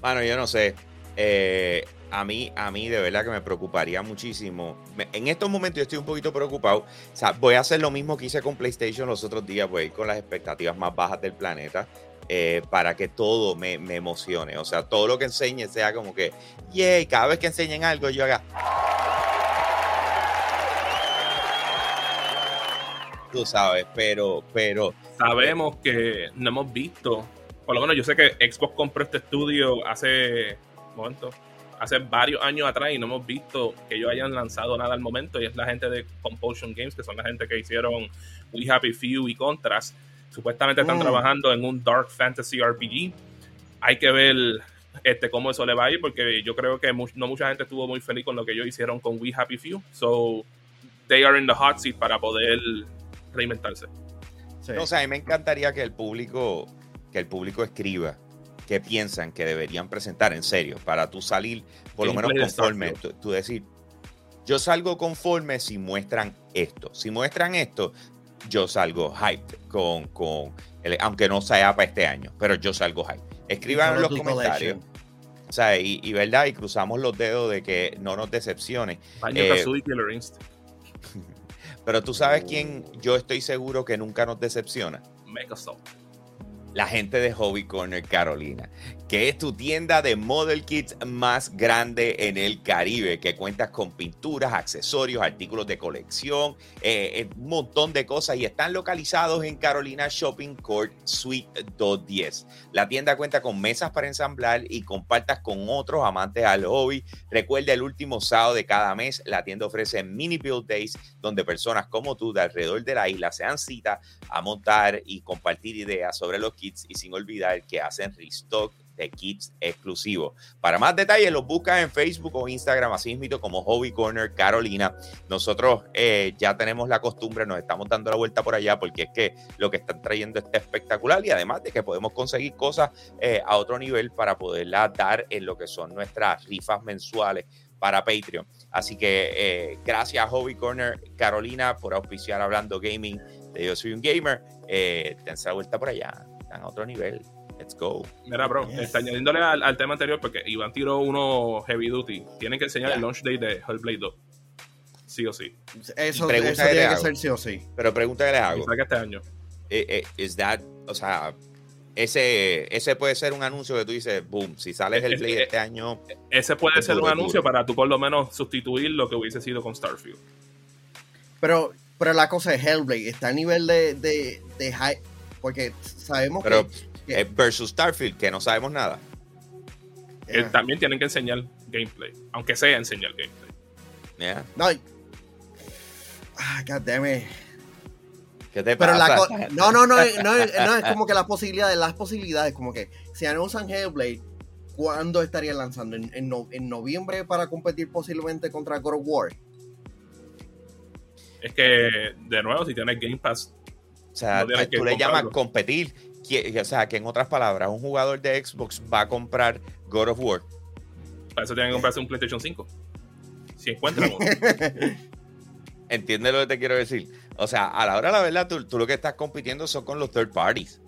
Bueno, yo no sé. Eh, a mí, a mí de verdad que me preocuparía muchísimo. Me- En estos momentos yo estoy un poquito preocupado. O sea, voy a hacer lo mismo que hice con PlayStation los otros días, voy a ir con las expectativas más bajas del planeta. eh, para que todo me, emocione. O sea, todo lo que enseñe sea como que, yay, cada vez que enseñen algo yo haga. Tú sabes, pero, pero, Sabemos que no hemos visto, por lo menos yo sé que Xbox compró este estudio hace, momento, hace varios años atrás y no hemos visto que ellos hayan lanzado nada al momento. Y es la gente de Compulsion Games, que son la gente que hicieron We Happy Few y Contras. Supuestamente están Mm. trabajando en un Dark Fantasy RPG. Hay que ver este, cómo eso le va a ir, porque yo creo que mu- no mucha gente estuvo muy feliz con lo que ellos hicieron con We Happy Few. So, they are in the hot seat para poder reinventarse. Sí. No, o sea, a mí me encantaría que el público, que el público escriba qué piensan que deberían presentar en serio, para tú salir por lo menos conforme. Tú, tú decir, yo salgo conforme si muestran esto. Si muestran esto, yo salgo hyped con, con el- aunque no sea para este año, pero yo salgo hyped. Escriban en los comentarios. O sea, y, y verdad, y cruzamos los dedos de que no nos decepcione. Eh. Pero tú sabes quién yo estoy seguro que nunca nos decepciona. Megasoft. La gente de Hobby Corner Carolina, que es tu tienda de model kits más grande en el Caribe, que cuentas con pinturas, accesorios, artículos de colección, eh, eh, un montón de cosas y están localizados en Carolina Shopping Court Suite 210. La tienda cuenta con mesas para ensamblar y compartas con otros amantes al hobby. Recuerda el último sábado de cada mes, la tienda ofrece mini build days donde personas como tú de alrededor de la isla se dan cita a montar y compartir ideas sobre los y sin olvidar que hacen restock de kits exclusivos. Para más detalles los buscas en Facebook o Instagram así mismo como Hobby Corner Carolina. Nosotros eh, ya tenemos la costumbre, nos estamos dando la vuelta por allá porque es que lo que están trayendo está espectacular y además de que podemos conseguir cosas eh, a otro nivel para poderlas dar en lo que son nuestras rifas mensuales para Patreon. Así que eh, gracias Hobby Corner Carolina por auspiciar Hablando Gaming de Yo Soy un Gamer. Eh, la vuelta por allá, están a otro nivel. Let's go. Mira, bro, Yes. este, añadiéndole al, al tema anterior, porque Iván tiró uno heavy duty. Tienen que enseñar el launch day de Hellblade 2. Sí o sí. Eso, Pregunta eso que le tiene que hago. ser sí o sí. Pero pregunta que les Y hago. saca este año. Eh, eh, is that, o sea, ese, ese puede ser un anuncio que tú dices, boom, si sales el Es- play es- este año, Ese puede ser un anuncio para tú por lo menos sustituir lo que hubiese sido con Starfield. Pero, pero la cosa es Hellblade, está a nivel de, de, de hype, porque sabemos pero que... eh, versus Starfield, que no sabemos nada. Que Ah. también tienen que enseñar gameplay. Aunque sea enseñar gameplay. Yeah. No, y- ah, God damn it. ¿Qué te Pero pasa? la no, no, no, es- no, es- no, es como que las posibilidades, las posibilidades, como que si anuncian Hellblade, ¿cuándo estarían lanzando? ¿En, en, no- en noviembre para competir posiblemente contra God of War? Es que, de nuevo, si tienes Game Pass, O sea, No que tú le llamas competir. O sea, que en otras palabras, un jugador de Xbox va a comprar God of War. para eso tienen que comprarse un PlayStation 5. Si encuentran uno. ¿Entiendes lo que te quiero decir? O sea, a la hora de la verdad, tú, tú lo que estás compitiendo son con los third parties.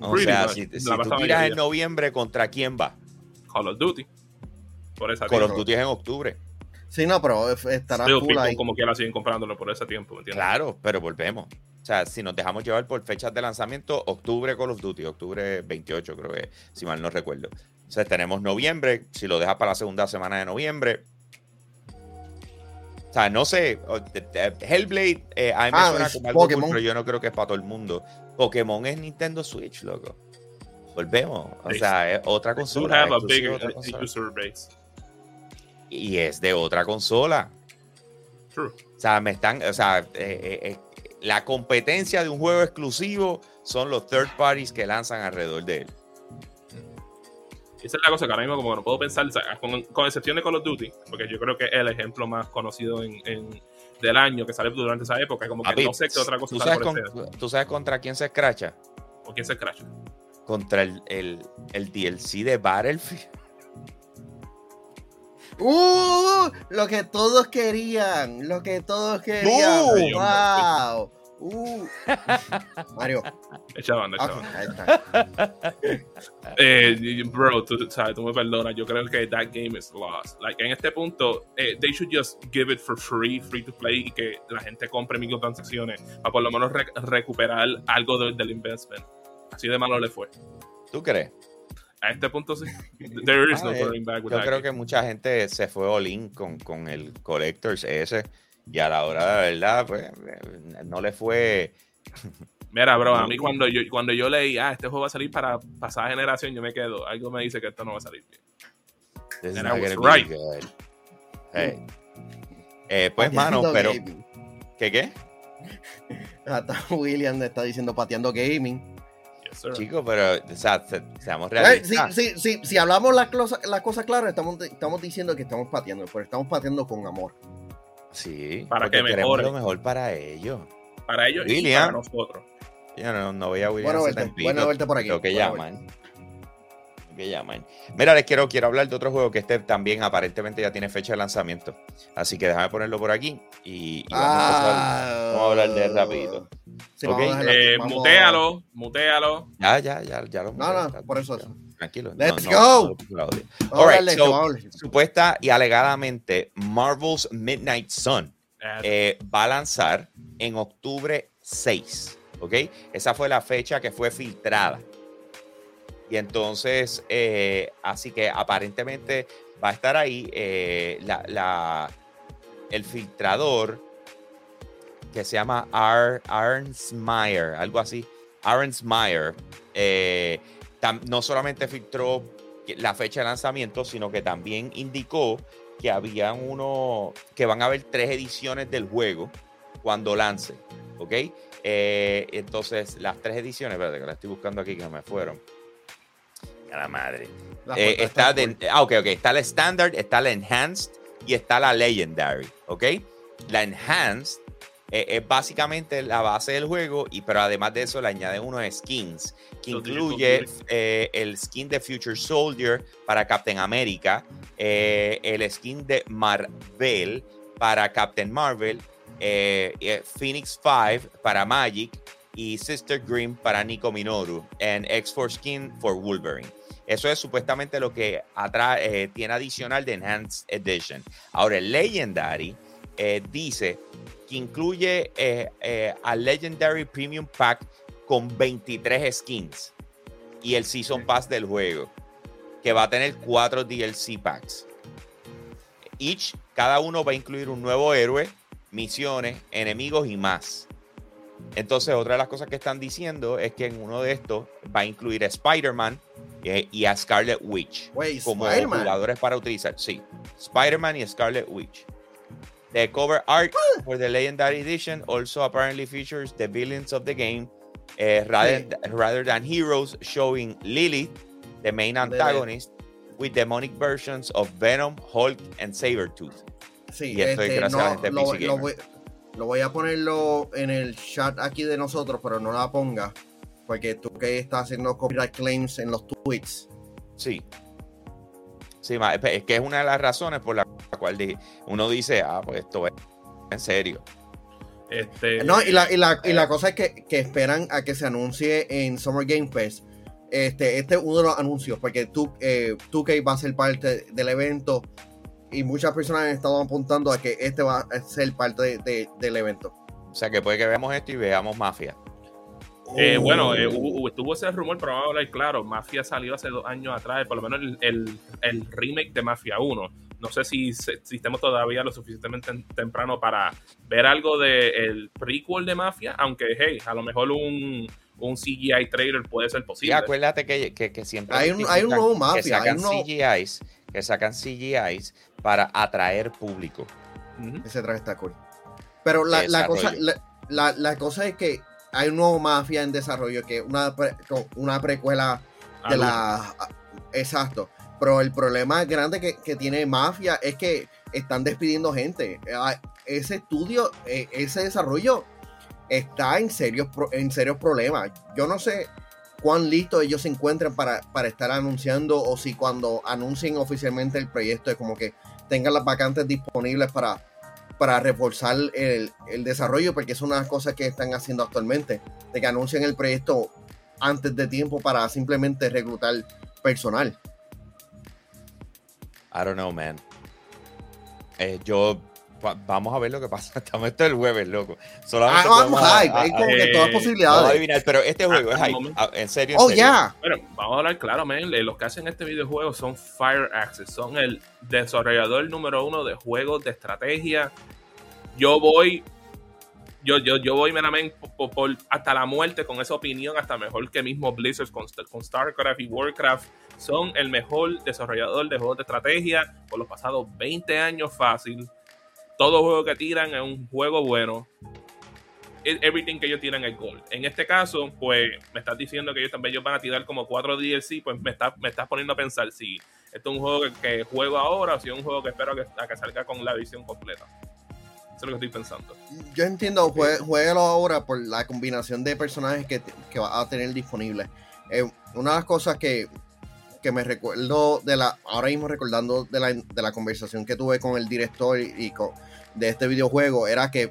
O Pretty sea, much, si, si tú tiras en noviembre, ¿contra quién va? Call of Duty. Por esa Call of. Duty es en octubre. Sí, no, pero estará como quiera siguen comprándolo por ese tiempo, ¿me entiendes? Claro, pero volvemos. O sea, si nos dejamos llevar por fechas de lanzamiento, octubre Call of Duty, octubre 28 creo que, si mal no recuerdo. Entonces tenemos noviembre, si lo dejas para la segunda semana de noviembre. O sea, no sé, o- de- de- Hellblade eh, a mí me Ah, suena es como algo cool, Pokémon. pero yo no creo que es para todo el mundo. Pokémon es Nintendo Switch, loco. Volvemos. O sea, es otra You consola. have a exclusiva big de otra consola. user base. Y es de otra consola. True. O sea, me están, o sea, eh, eh, eh, la competencia de un juego exclusivo son los third parties que lanzan alrededor de él. Esa es la cosa que ahora mismo como que no puedo pensar, o sea, con, con excepción de Call of Duty, porque yo creo que es el ejemplo más conocido en, en- del año que sale durante esa época, como que Papi, no sé qué otra cosa ¿tú sabes, por con- tú sabes contra quién se escracha? ¿O quién se crash? Contra el, el, el DLC de Battlefield. ¡Uh! Lo que todos querían. Lo que todos querían. ¡Wow! ¡Uh! Mario. Echa banda, echa ok, banda. ahí está. Eh, bro, tú, sabes, tú me perdonas, yo creo que that game is lost. Like, en este punto, eh, they should just give it for free, free to play, y que la gente compre microtransacciones para por lo menos re- recuperar algo de- del investment. Así de malo le fue. ¿Tú crees? A este punto sí. There is Ah, no eh, turning back with Yo that creo que mucha gente se fue all in con, con el Collectors ese. Y a la hora de la verdad, pues, no le fue. Mira, bro, a mí cuando yo, cuando yo leí, ah, este juego va a salir para pasada generación, yo me quedo. Algo me dice que esto no va a salir bien. This is And I not was right. Hey. Eh, pues, mano, pero. gaming. ¿Qué qué? Hasta William está diciendo pateando gaming. Yes, sir. Chico, pero, o sea, se- seamos realistas. sí, sí, sí, si hablamos las cosas las cosas claras, estamos, estamos diciendo que estamos pateando, pero estamos pateando con amor. Sí, Para que queremos mejore. lo mejor para ellos. Para ellos y William. para nosotros. Yo no, no voy a William Bueno verte, bueno verte por aquí. Lo que bueno llaman. Lo que llaman. Mira, les quiero, quiero hablar de otro juego que este también aparentemente ya tiene fecha de lanzamiento. Así que déjame ponerlo por aquí y, y verte. vamos, a pasar- Ah, vamos a hablar de él rapidito. sí, vamos a Eh, vamos mutealo, mutealo. Ya, ya, ya, ya lo No, no, por eso. Tranquilo. Let's no, go. no, so-. Supuesta y alegadamente, Marvel's Midnight Sun eh, va a lanzar en octubre 6. ¿Ok? Esa fue la fecha que fue filtrada. Y entonces, eh, así que aparentemente va a estar ahí eh, el filtrador que se llama Ar, Arnsmeyer, algo así. Arnsmeyer eh, no solamente filtró la fecha de lanzamiento, sino que también indicó que habían uno, que van a haber tres ediciones del juego cuando lance, ¿ok? Eh, entonces, las tres ediciones, espérate que la estoy buscando aquí que me fueron. A la madre. La Eh, está está de, ah, ok, ok. Está la Standard, está la Enhanced y está la Legendary, ¿ok? La Enhanced eh, es básicamente la base del juego, y, pero además de eso le añaden unos skins que Los incluye eh, el skin de Future Soldier para Captain America, eh, el skin de Marvel para Captain Marvel, eh, eh, Phoenix 5 para Magic y Sister Grimm para Nico Minoru, and X4 Skin for Wolverine. Eso es supuestamente lo que atrae, eh, tiene adicional de Enhanced Edition. Ahora, el Legendary eh, dice que incluye eh, eh, a Legendary Premium Pack con 23 skins y el Season Pass del juego, que va a tener 4 DLC packs. Each, cada uno va a incluir un nuevo héroe, misiones, enemigos y más. Entonces, otra de las cosas que están diciendo es que en uno de estos va a incluir a Spider-Man eh, y a Scarlet Witch como jugadores para utilizar. Sí, Spider-Man y Scarlet Witch. The cover art for the Legendary Edition also apparently features the villains of the game eh, rather, rather than heroes, showing Lily, the main antagonist, with demonic versions of Venom, Hulk, and Sabretooth. Sí, Y esto es este, gracias no, a lo, PC lo voy, lo voy a ponerlo en el chat aquí de nosotros, pero no la ponga. Porque tú que estás haciendo copyright claims en los tweets. Sí. Sí, ma, es que es una de las razones por la cual uno dice, ah, pues esto es en serio. Este, No, y la, y la, y Eh. la cosa es que, que esperan a que se anuncie en Summer Game Fest. Este, este es uno de los anuncios, porque tú, eh, 2K va a ser parte del evento y muchas personas han estado apuntando a que este va a ser parte de- de- del evento. O sea, que puede que veamos esto y veamos Mafia. eh, bueno, Oh. eh, hubo- hubo- estuvo ese rumor, pero vamos a hablar claro. Mafia salió hace dos años atrás, por lo menos el, el- el remake de Mafia 1. No sé si, si estamos todavía lo suficientemente tem- temprano para ver algo del prequel de Mafia, aunque, hey, a lo mejor un, un CGI trailer puede ser Y posible. acuérdate que, que, que siempre Hay un- hay un nuevo que Mafia, hay un nuevo- CGIs, que sacan CGIs para atraer público. Ese traje está cool. Pero la, la cosa, la, la- la cosa es que hay un nuevo Mafia en desarrollo, que una, pre- una precuela de Algo. la... Exacto. Pero el problema grande que, que tiene Mafia es que están despidiendo gente. Ah, Ese estudio, eh, ese desarrollo está en serios, pro- en serios problemas. Yo no sé cuán listos ellos se encuentran para, para estar anunciando o si cuando anuncien oficialmente el proyecto es como que tengan las vacantes disponibles para, para reforzar el, el desarrollo, porque es una de las cosas que están haciendo actualmente, de que anuncien el proyecto antes de tiempo para simplemente reclutar personal. I don't know, man. Eh, yo, va- vamos a ver lo que pasa. Estamos esto el jueves, loco. Solamente Ah, vamos podemos a- hype, a- hay como eh, que todas vamos posibilidades. adivinar, pero este juego es Ah, hype. Ah, En serio, en Oh, ya. Bueno, vamos a hablar claro, man. eh, Los que hacen este videojuego son Fire Access. Son el desarrollador número uno de juegos de estrategia. Yo voy. yo, yo, yo voy meramente por, por- hasta la muerte con esa opinión, hasta mejor que mismo Blizzard con, con StarCraft y Warcraft. Son el mejor desarrollador de juegos de estrategia por los pasados 20 años fácil. Todo juego que tiran es un juego bueno. Everything que ellos tiran es gold. En este caso, pues me estás diciendo que ellos también ellos van a tirar como 4 DLC, pues me estás, me estás poniendo a pensar si esto es un juego que, juego ahora o si es un juego que espero que, a que salga con la edición completa. Eso es lo que estoy pensando. Yo entiendo, jue- ahora por la combinación de personajes que, que va a tener disponible. Eh, una de las cosas que, que me recuerdo de la, ahora mismo recordando de la, de la conversación que tuve con el director y, con- de este videojuego, era que,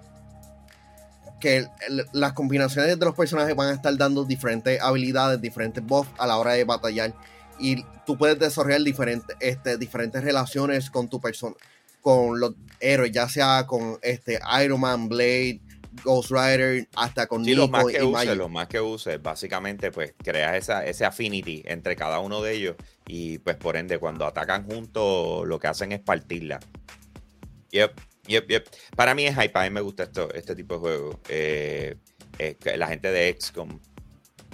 que las combinaciones de los personajes van a estar dando diferentes habilidades, diferentes buffs a la hora de batallar. Y tú puedes desarrollar diferentes, este, diferentes relaciones con tu persona, con los héroes, ya sea con este Iron Man, Blade, Ghost Rider, hasta con Sí, los Nico más que y uses, los más que uses, básicamente, pues creas esa, ese affinity entre cada uno de ellos y pues por ende cuando atacan juntos lo que hacen es partirla. Yep, yep, yep. Para mí es hype, a mí me gusta esto, este tipo de juegos. Eh, eh, la gente de XCOM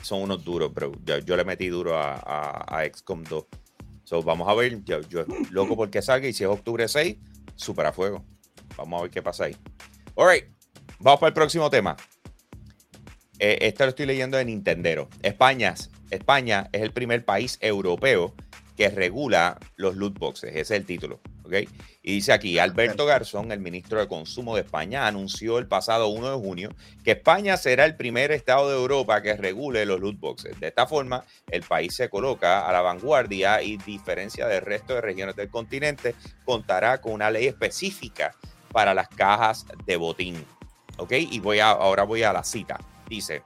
son unos duros, bro. Yo, yo le metí duro a, a, a XCOM 2. So, vamos a ver, yo, yo loco porque salga y si es octubre 6, super a fuego. Vamos a ver qué pasa ahí. Alright, vamos para el próximo tema. Eh, esto lo estoy leyendo en Nintendero. España, España es el primer país europeo que regula los loot boxes. Ese es el título. ¿ok? Y dice aquí, Alberto Garzón, el ministro de Consumo de España, anunció el pasado 1 de junio que España será el primer estado de Europa que regule los loot boxes. De esta forma, el país se coloca a la vanguardia y, diferencia del resto de regiones del continente, contará con una ley específica para las cajas de botín. ¿Ok? Y voy a, ahora voy a la cita. Dice,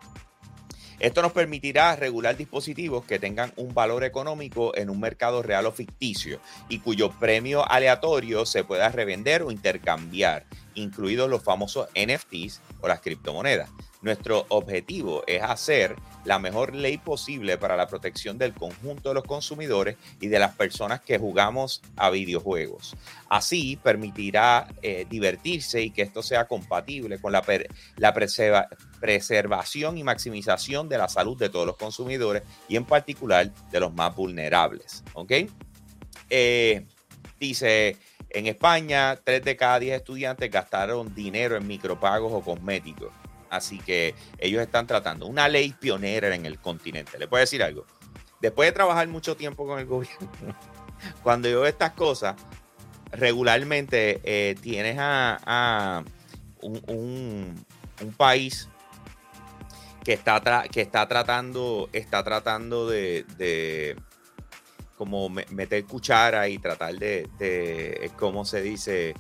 esto nos permitirá regular dispositivos que tengan un valor económico en un mercado real o ficticio y cuyo premio aleatorio se pueda revender o intercambiar, incluidos los famosos NFTs o las criptomonedas. Nuestro objetivo es hacer la mejor ley posible para la protección del conjunto de los consumidores y de las personas que jugamos a videojuegos. Así permitirá eh, divertirse y que esto sea compatible con la, la preserva- preservación y maximización de la salud de todos los consumidores y en particular de los más vulnerables. Eh, dice, en España, 3 de cada 10 estudiantes gastaron dinero en micropagos o cosméticos. Así que ellos están tratando una ley pionera en el continente. ¿Le puedo decir algo? Después de trabajar mucho tiempo con el gobierno, cuando yo veo estas cosas, regularmente eh, tienes a, un, país que está, que está tratando, está tratando de, como me- meter cuchara y tratar de, de ¿cómo se dice?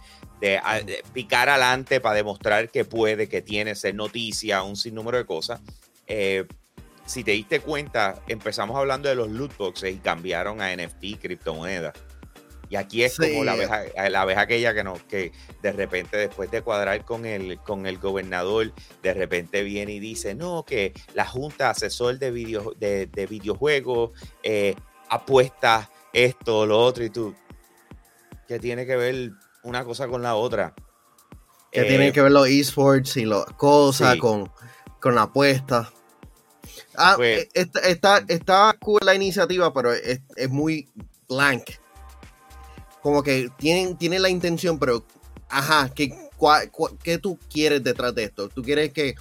De, a- de picar adelante para demostrar que puede, que tiene, ser noticia, un sinnúmero de cosas. Eh, si te diste cuenta, empezamos hablando de los loot boxes y cambiaron a NFT, criptomonedas. Y aquí es Sí. como la vez, la vez aquella que, no, que de repente después de cuadrar con el, con el gobernador, de repente viene y dice, no, que la Junta Asesor de, video, de, de Videojuegos eh, apuesta esto, lo otro, y tú, que tiene que ver una cosa con la otra. Que Eh, tienen que ver los esports y las cosas sí. con, con la apuesta. Ah, Pues- eh, está, está, está cool la iniciativa, pero es, es muy blank. Como que tienen, tienen la intención, pero ajá, ¿qué, cua- cua- ¿qué tú quieres detrás de esto? ¿Tú quieres que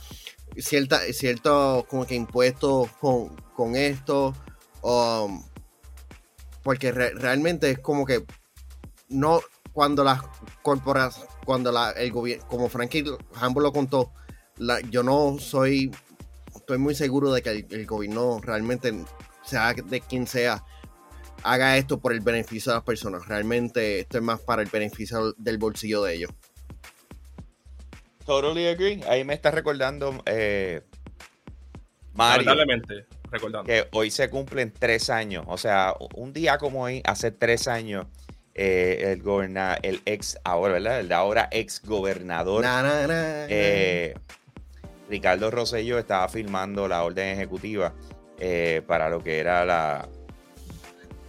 cierta, cierto como que impuestos con, con esto? Um, porque re- realmente es como que no cuando las corporaciones, cuando la, el gobierno, como Frankie Hambo lo contó, la- yo no soy, estoy muy seguro de que el, el gobierno realmente, sea de quien sea, haga esto por el beneficio de las personas. Realmente esto es más para el beneficio del bolsillo de ellos. Totally agree. Ahí me está recordando eh, Mario. Lamentablemente, recordando. que hoy se cumplen tres años. O sea, un día como hoy, hace tres años, eh, el goberna, el ex, ahora, ¿verdad? El ahora ex gobernador Na, na, na, eh, Ricardo Rosselló estaba firmando la orden ejecutiva eh, para lo que era la.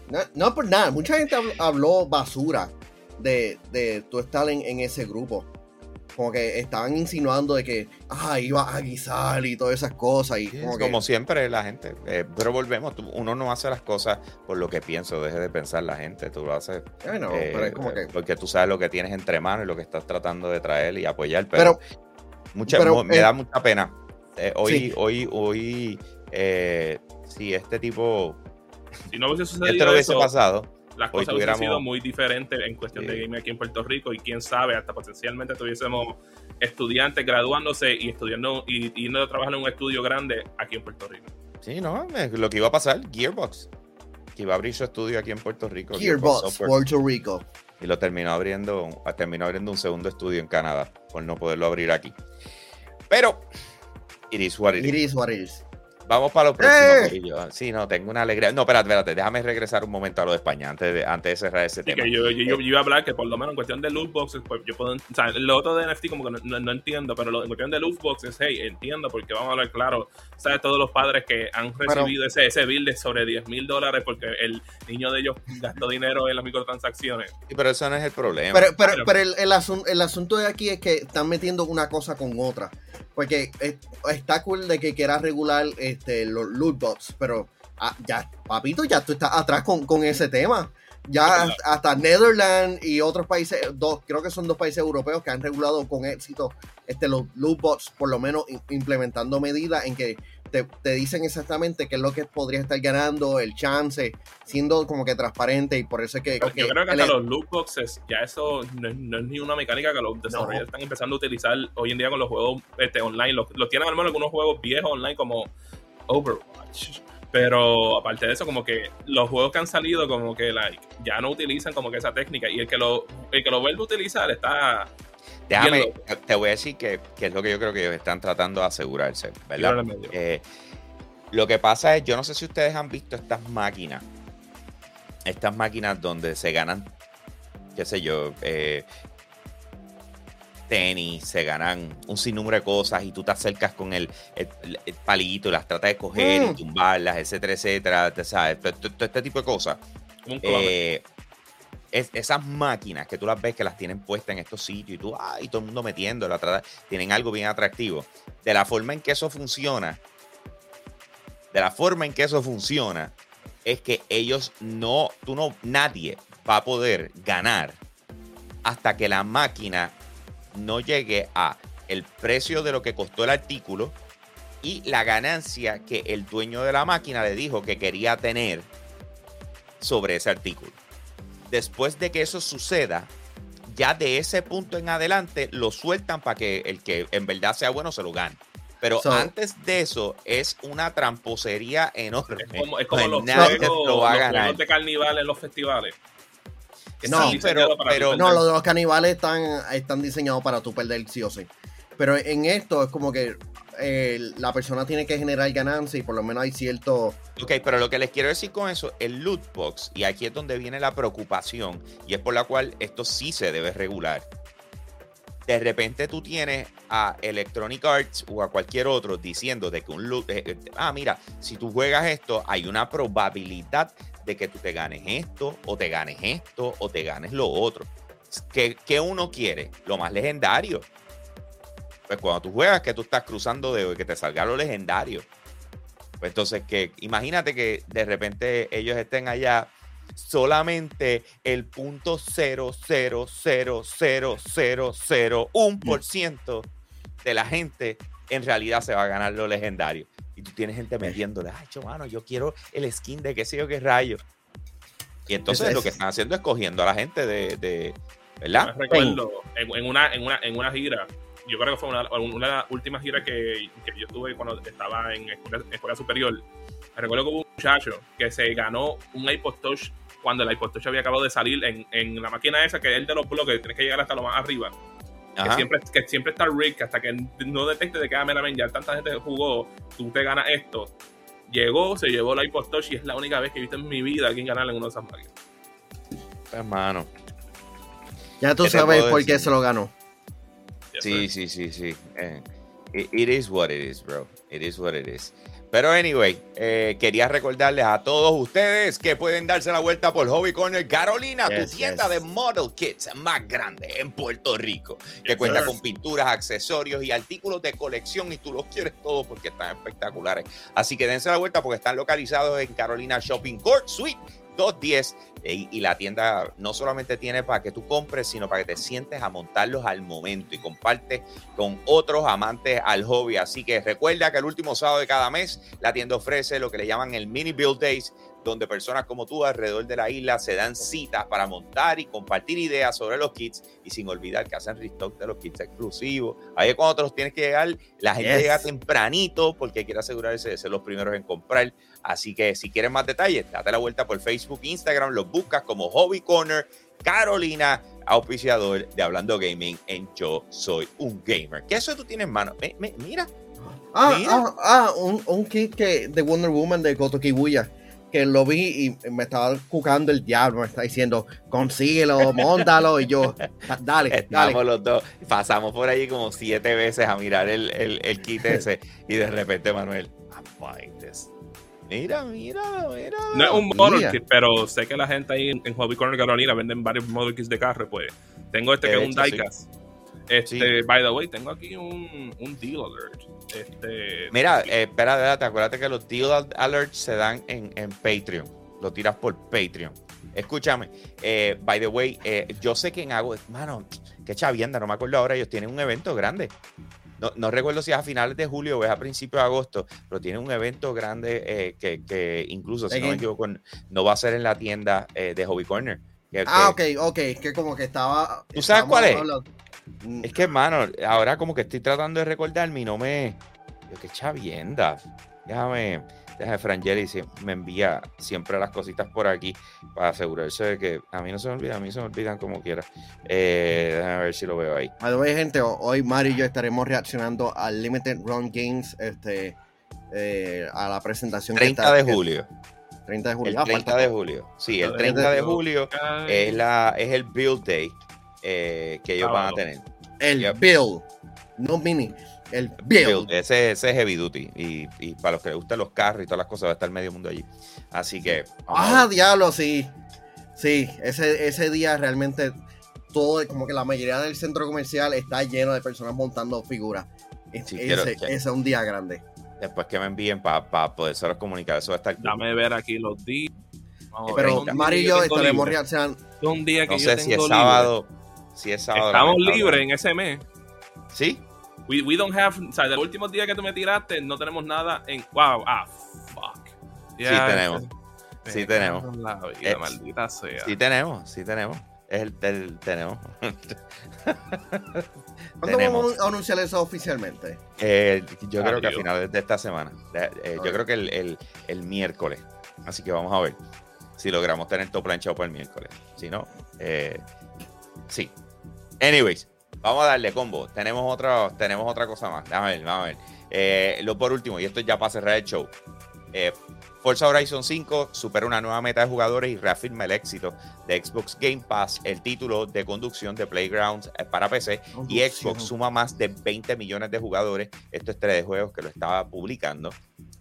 No, no por nada, mucha gente habló, habló basura de, de tú estar en, en ese grupo. Como que estaban insinuando de que, ah, iba a guisar y todas esas cosas. Y como es que, como siempre la gente. eh, pero volvemos, tú- uno no hace las cosas por lo que pienso, deje de pensar la gente, tú lo haces bueno, eh, pero es como que, porque tú sabes lo que tienes entre manos y lo que estás tratando de traer y apoyar. Pero, pero, mucha- pero, me eh, da mucha pena. Eh, hoy, Sí. hoy, hoy, eh, si este tipo, Si no hubiese esto sucedido no hubiese eso, pasado, las hoy cosas hubiesen tuviéramos- sido muy diferentes en cuestión de gaming aquí en Puerto Rico y quién sabe, hasta potencialmente tuviésemos estudiantes graduándose y estudiando y y yendo a trabajar en un estudio grande aquí en Puerto Rico. sí, no, lo que iba a pasar, Gearbox, que iba a abrir su estudio aquí en Puerto Rico. Gearbox, Software, Puerto Rico. y lo terminó abriendo, terminó abriendo un segundo estudio en Canadá por no poderlo abrir aquí. Pero, it is what it is. It is what it is. Vamos para los próximos. ¡Eh! Sí, no, tengo una alegría. No, espérate, espérate, déjame regresar un momento a lo de España antes de, antes de cerrar ese Así tema. que yo, yo, yo- yo iba a hablar que por lo menos en cuestión de loot boxes, pues yo puedo, o sea, lo otro de NFT como que no, no- no entiendo, pero lo, en cuestión de loot boxes, hey, entiendo porque vamos a hablar claro, sabes, todos los padres que han recibido ese, ese bill de sobre 10 mil dólares porque el niño de ellos gastó dinero en las microtransacciones. Sí, pero eso no es el problema. Pero, pero, Claro. pero el, el, asun- el asunto de aquí es que están metiendo una cosa con otra. Porque es- está cool de que quieras regular este, los loot box, pero ah, ya, papito, ya tú estás atrás con, con ese tema. Ya Sí, hasta, hasta Netherlands y otros países, dos, creo que son dos países europeos que han regulado con éxito este, los loot box, por lo menos im- implementando medidas en que te, te dicen exactamente qué es lo que podría estar ganando, el chance, siendo como que transparente y por eso es que... Yo que creo que hasta los loot boxes, ya eso no, es- no es ni una mecánica que los desarrolladores están empezando a utilizar hoy en día con los juegos este, online. Los, los tienen al menos algunos juegos viejos online como Overwatch. Pero aparte de eso, como que los juegos que han salido, como que like, ya no utilizan como que esa técnica. Y el que lo, el que lo vuelve a utilizar está Déjame, bien te voy a decir que, que es lo que yo creo que ellos están tratando de asegurarse, ¿verdad? Eh, lo que pasa es, yo no sé si ustedes han visto estas máquinas, estas máquinas donde se ganan, qué sé yo, eh, tenis, se ganan un sinnúmero de cosas y tú te acercas con el, el- el palito las tratas de coger y Mm. tumbarlas, etcétera, etcétera, te sabes, todo, este tipo de cosas. Un. Eh, es- esas máquinas que tú las ves que las tienen puestas en estos sitios y tú, ay, todo el mundo metiéndola, tra- tienen algo bien atractivo. De la forma en que eso funciona, de la forma en que eso funciona, es que ellos no, tú no, nadie va a poder ganar hasta que la máquina no llegue a el precio de lo que costó el artículo y la ganancia que el dueño de la máquina le dijo que quería tener sobre ese artículo. Después de que eso suceda, ya de ese punto en adelante lo sueltan para que el que en verdad sea bueno se lo gane. Pero So- antes de eso es una tramposería enorme. es como, es como los, juegos, lo va a los ganar. juegos de carnival en los festivales. No, Sí, pero- No, los de los caníbales están, están diseñados para tú perder sí o sí. Pero en esto es como que eh, la persona tiene que generar ganancia y por lo menos hay cierto... Ok, pero lo que les quiero decir con eso, el loot box, y aquí es donde viene la preocupación, y es por la cual esto sí se debe regular. De repente tú tienes a Electronic Arts o a cualquier otro diciendo de que un loot, eh, eh, ah, mira, si tú juegas esto, hay una probabilidad de que tú te ganes esto, o te ganes esto, o te ganes lo otro. ¿Qué, qué uno quiere? Lo más legendario. Pues cuando tú juegas, que tú estás cruzando y que te salga lo legendario. Pues entonces, que imagínate que de repente ellos estén allá, solamente el punto ciento de la gente en realidad se va a ganar lo legendario. Y tú tienes gente metiéndole, ay, mano, yo quiero el skin de qué sé yo qué rayo. Y entonces Es- lo que están haciendo es cogiendo a la gente de, de Me ¿verdad? recuerdo en, en una, en, una, en una gira, yo creo que fue una, una de las últimas giras que, que yo tuve cuando estaba en escuela, escuela superior. Me recuerdo que hubo un muchacho que se ganó un iPod Touch cuando el iPod Touch había acabado de salir en, en la máquina esa que es el de los bloques, tienes que llegar hasta lo más arriba. Que siempre, que siempre está rigged hasta que no detecte de que, ah, ya tanta gente jugó, tú te ganas esto. Llegó, se llevó el iPod Touch y es la única vez que he visto en mi vida a alguien ganar en una de esas máquinas. Hermano. Ya tú ¿Qué te sabes por qué se lo ganó. Sí, sí, sí, sí. Eh, It, it is what it is, bro. It is what it is. Pero anyway, eh, quería recordarles a todos ustedes que pueden darse la vuelta por Hobby Corner Carolina, Yes, tu tienda yes. de model kits más grande en Puerto Rico, que cuenta sir. con pinturas, accesorios y artículos de colección y tú los quieres todos porque están espectaculares. Así que dense la vuelta porque están localizados en Carolina Shopping Court Suite 210 y, y la tienda no solamente tiene para que tú compres, sino para que te sientes a montarlos al momento y comparte con otros amantes al hobby. Así que recuerda que el último sábado de cada mes la tienda ofrece lo que le llaman el Mini Build Days, donde personas como tú alrededor de la isla se dan citas para montar y compartir ideas sobre los kits y sin olvidar que hacen restock de los kits exclusivos. Ahí es cuando los tienes que llegar, la gente Yes. llega tempranito porque quiere asegurarse de ser los primeros en comprar. Así que si quieres más detalles, date la vuelta por Facebook, Instagram, los buscas como Hobby Corner Carolina, auspiciador de Hablando Gaming en Yo Soy un Gamer. ¿Qué eso tú tienes en mano? Me- me- mira, Ah, Mira. ah, ah, un, un kit que, de Wonder Woman de Goto Kibuya. Que lo vi y me estaba cucando el diablo. Me está diciendo, consíguelo, montalo. Y yo, "Da- dale, estamos dale. los dos, pasamos por allí como siete veces a mirar el, el, el kit ese y de repente Manuel, I'm buying this. Mira, mira, mira. No es un model kit, pero sé que la gente ahí en, Hobby Corner Carolina venden varios model kits de carro. Pues tengo este que es un hecho, sí. diecast. Este, Sí. by the way, tengo aquí un, un deal alert. Este, Mira, eh, espera, espérate, acuérdate que los deal al- alerts se dan en, en Patreon. Lo tiras por Patreon. Escúchame, eh, by the way, eh, yo sé que en agosto, mano, qué chavienda, no me acuerdo ahora, ellos tienen un evento grande. No, no recuerdo si es a finales de julio o es a principios de agosto, pero tienen un evento grande eh, que, que incluso, si ¿De no me equivoco, no va a ser en la tienda eh, de Hobby Corner. Que- Ah, que- ok, ok. Que como que estaba. ¿Tú sabes cuál es? hablando- Es que, hermano, ahora como que estoy tratando de recordarme y no me. Yo, qué chavienda. Déjame. Déjame, Frangeli me envía siempre las cositas por aquí para asegurarse de que a mí no se me olvida, a mí se me olvidan como quiera. Eh, déjame ver si lo veo ahí. Way, gente, ho- hoy Mario y yo estaremos reaccionando al Limited Run Games, este, eh, a la presentación. que 30 está- de que- julio. 30 de julio. El Ah, 30 falta de julio. Sí, el Joder, 30 de julio es, la, es el Build Day eh, que ellos van a tener. El Yep. Bill. No mini. El. Build, ese, ese es Heavy Duty. Y, y para los que les gustan los carros y todas las cosas, va a estar medio mundo allí. Así que. Ah, diablo, sí. Sí, ese, ese día realmente todo, como que la mayoría del centro comercial está lleno de personas montando figuras. Es- Sí, ese, quiero- ese es un día grande. Después que me envíen para poder comunicar, eso va a estar. cool. Dame ver aquí los días. Pero es Mario y yo estaremos reaccionando. Es un día que No yo sé si tengo es libre. sábado. Si es sábado. Estamos libres en ese mes. Sí. We, we don't have, o sea, de los últimos días que tú me tiraste, no tenemos nada en. Wow, ah, fuck. Ya, tenemos. Sí tenemos. en La vida, maldita sea. Sí tenemos. Sí tenemos. Es el, el- tenemos. ¿Cuándo Tenemos. vamos a anunciar eso oficialmente? Eh, yo creo que a finales de esta semana. Eh, yo creo que el, el- el miércoles. Así que vamos a ver si logramos tener todo planchado para el miércoles. Si no, eh, sí. Anyways, vamos a darle combo. Tenemos otra, tenemos otra cosa más. Vamos a ver, vamos a ver. Eh, lo por último, y esto ya para cerrar el show. Eh, Forza Horizon 5 supera una nueva meta de jugadores y reafirma el éxito de Xbox Game Pass, el título de conducción de Playgrounds eh, para PC y Xbox suma más de 20 millones de jugadores. Esto es 3 de juegos que lo estaba publicando.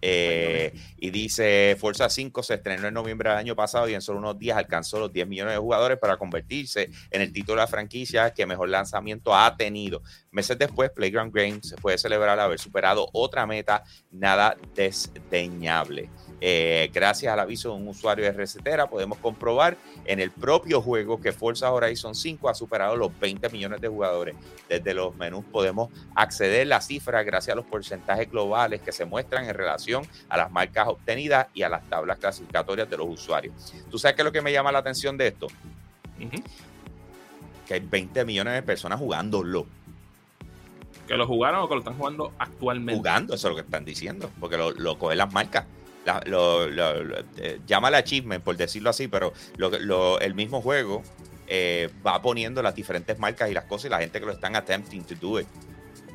Eh, y dice, Forza 5 se estrenó en noviembre del año pasado y en solo unos días alcanzó los 10 millones de jugadores para convertirse en el título de la franquicia que mejor lanzamiento ha tenido. Meses después, Playground Games puede celebrar haber superado otra meta nada desdeñable. Eh, gracias al aviso de un usuario de recetera, podemos comprobar en el propio juego que Forza Horizon 5 ha superado los 20 millones de jugadores. Desde los menús podemos acceder a la cifra gracias a los porcentajes globales que se muestran en relación a las marcas obtenidas y a las tablas clasificatorias de los usuarios. ¿Tú sabes qué es lo que me llama la atención de esto? Que hay 20 millones de personas jugándolo. Que lo jugaron o que lo están jugando actualmente. Jugando, eso es lo que están diciendo, porque lo, lo cogen las marcas. La- lo, eh, llámala achievement, por decirlo así, pero el mismo juego eh, va poniendo las diferentes marcas y las cosas y la gente que lo están attempting to do it.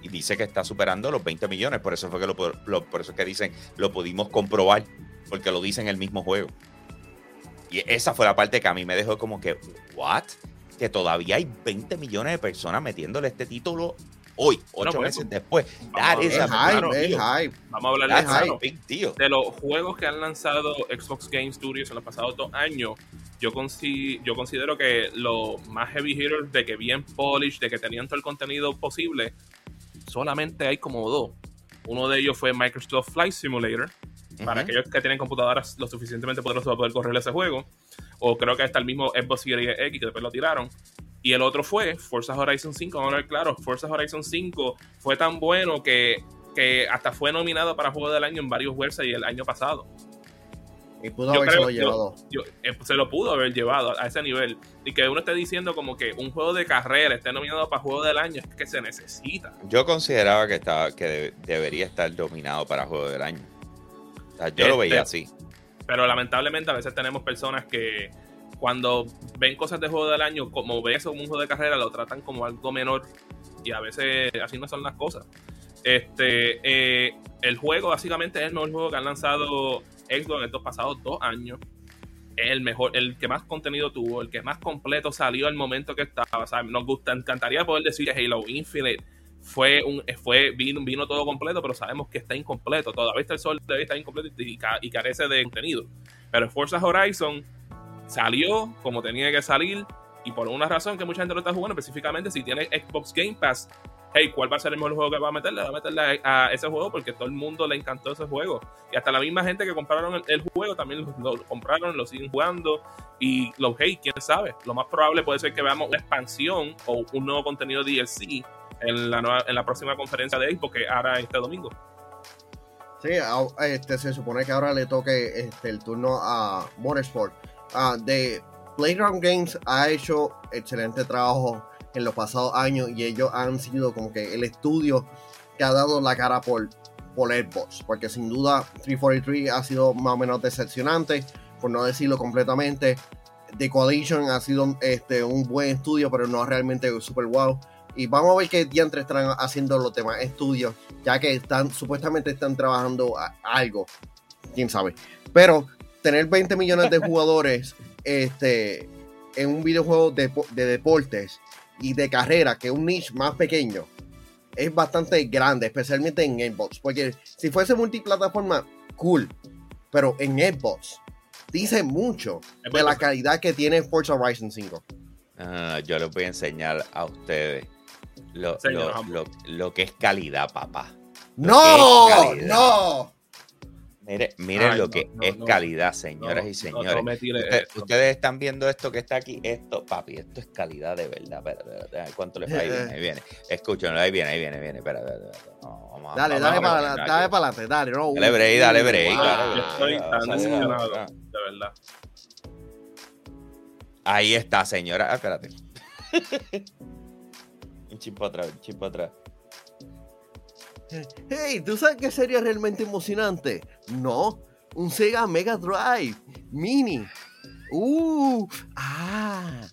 Y dice que está superando los 20 millones, por eso fue que lo- por eso es que dicen, lo pudimos comprobar, porque lo dice en el mismo juego. Y esa fue la parte que a mí me dejó como que, ¿what? Que todavía hay 20 millones de personas metiéndole este título hoy, ocho meses después. Vamos That a is Es a hablar, claro, de los juegos que han lanzado Xbox Game Studios en los pasados dos años, yo, consi- yo considero que los más heavy hitters de que bien polish, de que tenían todo el contenido posible, solamente hay como dos. Uno de ellos fue Microsoft Flight Simulator, para aquellos que tienen computadoras lo suficientemente poderosas para poder correr ese juego. O creo que hasta el mismo Xbox Series X que después lo tiraron. Y el otro fue Forza Horizon 5. Vamos a ver claro, Forza Horizon 5 fue tan bueno que, que hasta fue nominado para Juego del Año en varios websites el año pasado. Y pudo Yo haberse creo- llevado. Yo- eh, se lo pudo haber llevado a ese nivel. Y que uno esté diciendo como que un juego de carrera esté nominado para Juego del Año es que se necesita. Yo consideraba que estaba que de- debería estar dominado para Juego del Año. O sea, yo lo Este- veía así. Pero lamentablemente a veces tenemos personas que cuando ven cosas de juego del año, como ven eso un juego de carrera, lo tratan como algo menor. Y a veces así no son las cosas. Este, eh, el juego básicamente es el mejor juego que han lanzado Xbox en estos pasados dos años. Es el mejor, el que más contenido tuvo, el que más completo salió al momento que estaba. O sea, nos gusta, encantaría poder decir que Halo Infinite fue un fue vino, vino todo completo, pero sabemos que está incompleto. Todavía está el sol, todavía está incompleto y carece de contenido. Pero Forza Horizon salió como tenía que salir y por una razón que mucha gente lo está jugando, específicamente si tiene Xbox Game Pass, hey, ¿cuál va a ser el mejor juego que va a meterle? Va a meterle a, ese juego porque todo el mundo le encantó ese juego. Y hasta la misma gente que compraron el, juego también lo, lo compraron, lo siguen jugando. Y los hey, quién sabe, lo más probable puede ser que veamos una expansión o un nuevo contenido DLC en la, nueva- en la próxima conferencia de Xbox que hará este domingo. Sí, este, se supone que ahora le toque este, el turno a Motorsport. Ah, de Playground Games ha hecho excelente trabajo en los pasados años y ellos han sido como que el estudio que ha dado la cara por, por Xbox. Porque sin duda 343 ha sido más o menos decepcionante, por no decirlo completamente. The Coalition ha sido este, un buen estudio, pero no realmente super wow. Y vamos a ver qué diantres están haciendo los demás estudios ya que están supuestamente están trabajando algo, quién sabe. Pero tener 20 millones de jugadores este, en un videojuego de, de deportes y de carrera, que es un niche más pequeño, es bastante grande, especialmente en Xbox. Porque si fuese multiplataforma, cool. Pero en Xbox dice mucho de la calidad que tiene Forza Horizon 5. Ah, yo les voy a enseñar a ustedes lo, Señor, lo- lo- lo que es calidad, papá. ¡No! Calidad. ¡No! Mire, miren Ay, lo no, que no, es no. calidad, señoras No, y señores. no me tire Usted- esto. ustedes están viendo esto que está aquí, esto, papi, esto es calidad de verdad. Espera, espera, espera, ¿Cuánto les va? Ahí viene, ahí viene. Escúchenlo, ahí viene, ahí viene, ahí viene. Espera, vamos a- Dale, vamos dale para dale para adelante, dale. No, Dale break, dale break, Wow. dale Yo estoy tan decepcionado, de verdad. Ahí está, señora. Ah, espérate. un chip para atrás, un chip atrás. Hey, ¿tú sabes qué sería realmente emocionante? No, un Sega Mega Drive Mini. Uh, ah.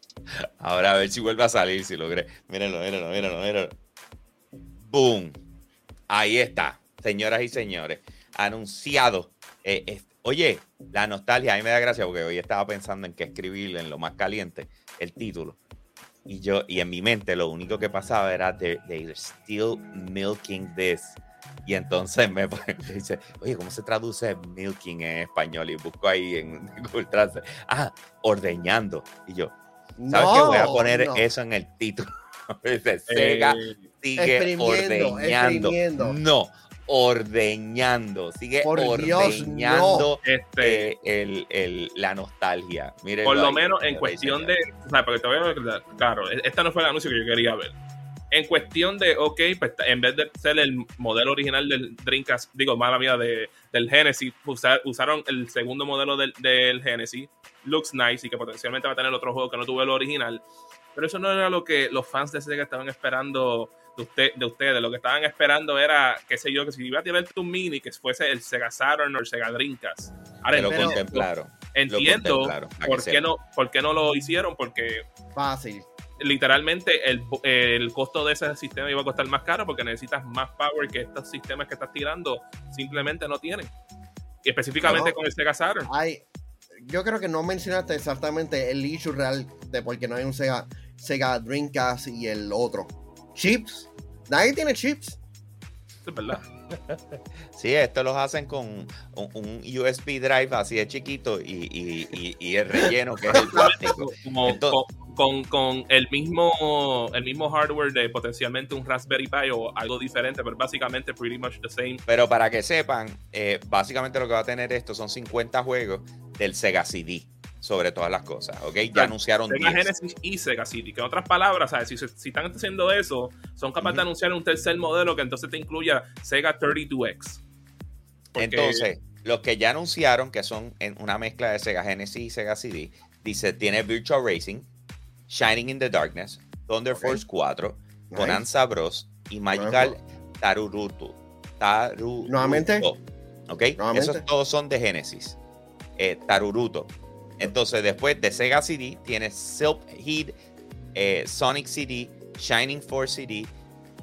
Ahora a ver si vuelve a salir, si logré. Mírenlo, mírenlo, mírenlo, mírenlo. ¡Boom! Ahí está, señoras y señores. Anunciado. Eh, eh, oye, la nostalgia, a mí me da gracia porque hoy estaba pensando en qué escribir en lo más caliente, el título. Y yo, y en mi mente lo único que pasaba era, "They're- they're still milking this. Y entonces me dice, oye, ¿cómo se traduce milking en español? Y busco ahí en Google Translate. Ah, ordeñando. Y yo, ¿Sabes qué? Voy a poner no. eso en el título. Dice, Sega Eh, sigue ordeñando. exprimiendo. No, ordeñando. Sigue Por Dios, ordeñando este, eh, el, el- la nostalgia. Miren por lo menos en cuestión de. O sea, porque te voy a ver, claro, esta no fue el anuncio que yo quería ver. En cuestión de, ok, pues en vez de ser el modelo original del Dreamcast, digo, mala mía, de, del Genesis, usar- usaron el segundo modelo del, del Genesis, looks nice y que potencialmente va a tener otro juego que no tuvo el original. Pero eso no era lo que los fans de Sega estaban esperando de, usted, de ustedes. Lo que estaban esperando era, qué sé yo, que si iba a tirarte un mini, que fuese el Sega Saturn o el Sega Dreamcast. Ahora lo pero- contemplaron. entiendo contemplaron, para que por qué, no, por qué no lo hicieron, porque Fácil. literalmente el, el costo de ese sistema iba a costar más caro porque necesitas más power que estos sistemas que estás tirando simplemente no tienen. Y específicamente No. con el Sega Saturn. Hay, yo creo que no mencionaste exactamente el issue real de por qué no hay un Sega, Sega Dreamcast y el otro. Chips. Nadie tiene chips. Es verdad. Sí, esto los hacen con un, un USB drive así de chiquito y, y- y- y el relleno que es el plástico. Como, Entonces- con, con- con el mismo el mismo hardware de potencialmente un Raspberry Pi o algo diferente, pero básicamente pretty much the same. Pero para que sepan, eh, básicamente lo que va a tener esto son 50 juegos del Sega CD sobre todas las cosas, ¿ok? Ya Claro, anunciaron Sega 10. Genesis y Sega City. Que en otras palabras, ¿sabes? Si, si están haciendo eso, son capaces de anunciar un tercer modelo que entonces te incluya Sega 32X. Porque- Entonces, los que ya anunciaron que son en una mezcla de Sega Genesis y Sega CD, dice, tiene Virtual Racing, Shining in the Darkness, Thunder. Force 4, Nice. Bonanza Bros y Magical Tarurutu. Taruruto. Nuevamente. ¿Ok? Nuevamente. Esos todos son de Genesis. Eh, Taruruto. Entonces, después de Sega CD, tienes Silk Heat, eh, Sonic CD, Shining Force CD,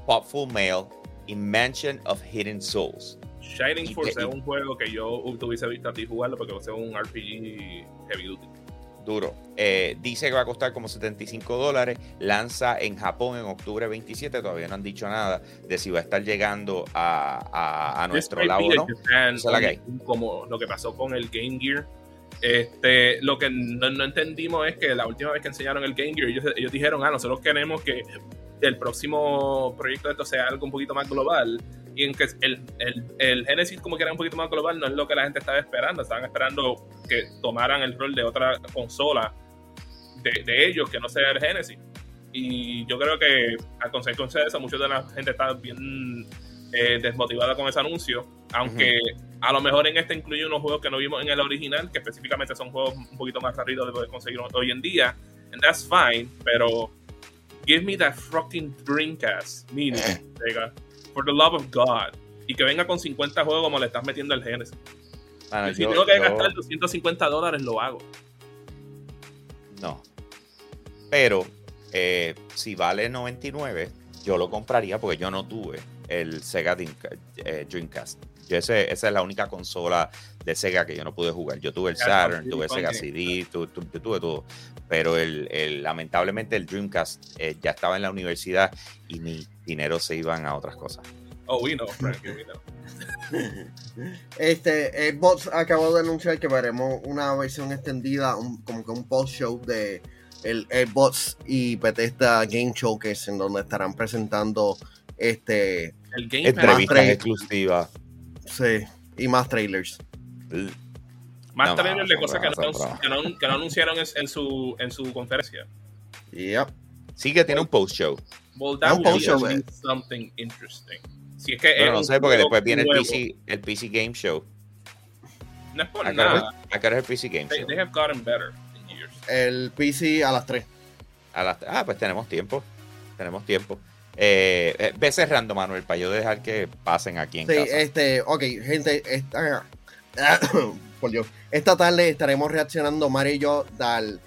Popful Mail y Mansion of Hidden Souls. Shining Y- Force y- es un juego que yo tuviese visto a ti jugarlo porque va a ser un RPG heavy duty. Duro. Eh, dice que va a costar como 75 dólares. Lanza en Japón en octubre 27. Todavía no han dicho nada de si va a estar llegando a, a- a nuestro lado o no. es Como lo que pasó con el Game Gear. Este, lo que no, no entendimos es que la última vez que enseñaron el Game Gear, ellos, ellos dijeron, ah, nosotros queremos que el próximo proyecto de esto sea algo un poquito más global. Y en que el, el, el Genesis, como que era un poquito más global, no es lo que la gente estaba esperando. Estaban esperando que tomaran el rol de otra consola de, de ellos, que no sea el Genesis. Y yo creo que a consecuencia de eso, mucha de la gente está bien eh, desmotivada con ese anuncio. Aunque a lo mejor en este incluye unos juegos que no vimos en el original, que específicamente son juegos un poquito más rápidos de poder conseguir hoy en día. And that's fine, pero give me that fucking Dreamcast mini, Sega. For the love of God. Y que venga con 50 juegos como le estás metiendo al Genesis. Y si yo- tengo que yo- gastar 250 dólares, lo hago. No. Pero eh, si vale 99, yo lo compraría porque yo no tuve el Sega eh, Dreamcast. Yo ese- esa es la única consola de Sega que yo no pude jugar. Yo tuve el Saturn, tuve Sega CD, tu- tu- yo tuve todo. Pero el, el- lamentablemente el Dreamcast eh, ya estaba en la universidad y mi dinero se iban a otras cosas. Oh, we know, Frankie, we know. Este, Xbox acabó de anunciar que veremos una versión extendida, un- como que un post-show de el Xbox y Bethesda Game Showcase, en donde estarán presentando este, El Game Pass. Entrevistas exclusivas. Sí, y más trailers. Más No, trailers de cosas que no, no, no. que no- que no anunciaron en, en su, en su conferencia. Yep. Sí que tiene un post-show. Well, that un would post-show, be something interesting. Si es que Bueno, es no sé, porque después viene el. PC, el PC Game Show. No es por ¿A qué hora nada. es- el PC Game They, Show? they have gotten better in years. El PC a las 3. A las- ah, pues tenemos tiempo. Tenemos tiempo. Eh, eh, ve cerrando, Manuel, para yo dejar que pasen aquí en Sí, casa. este, ok, gente, esta, por Dios, esta tarde estaremos reaccionando Mario y yo al,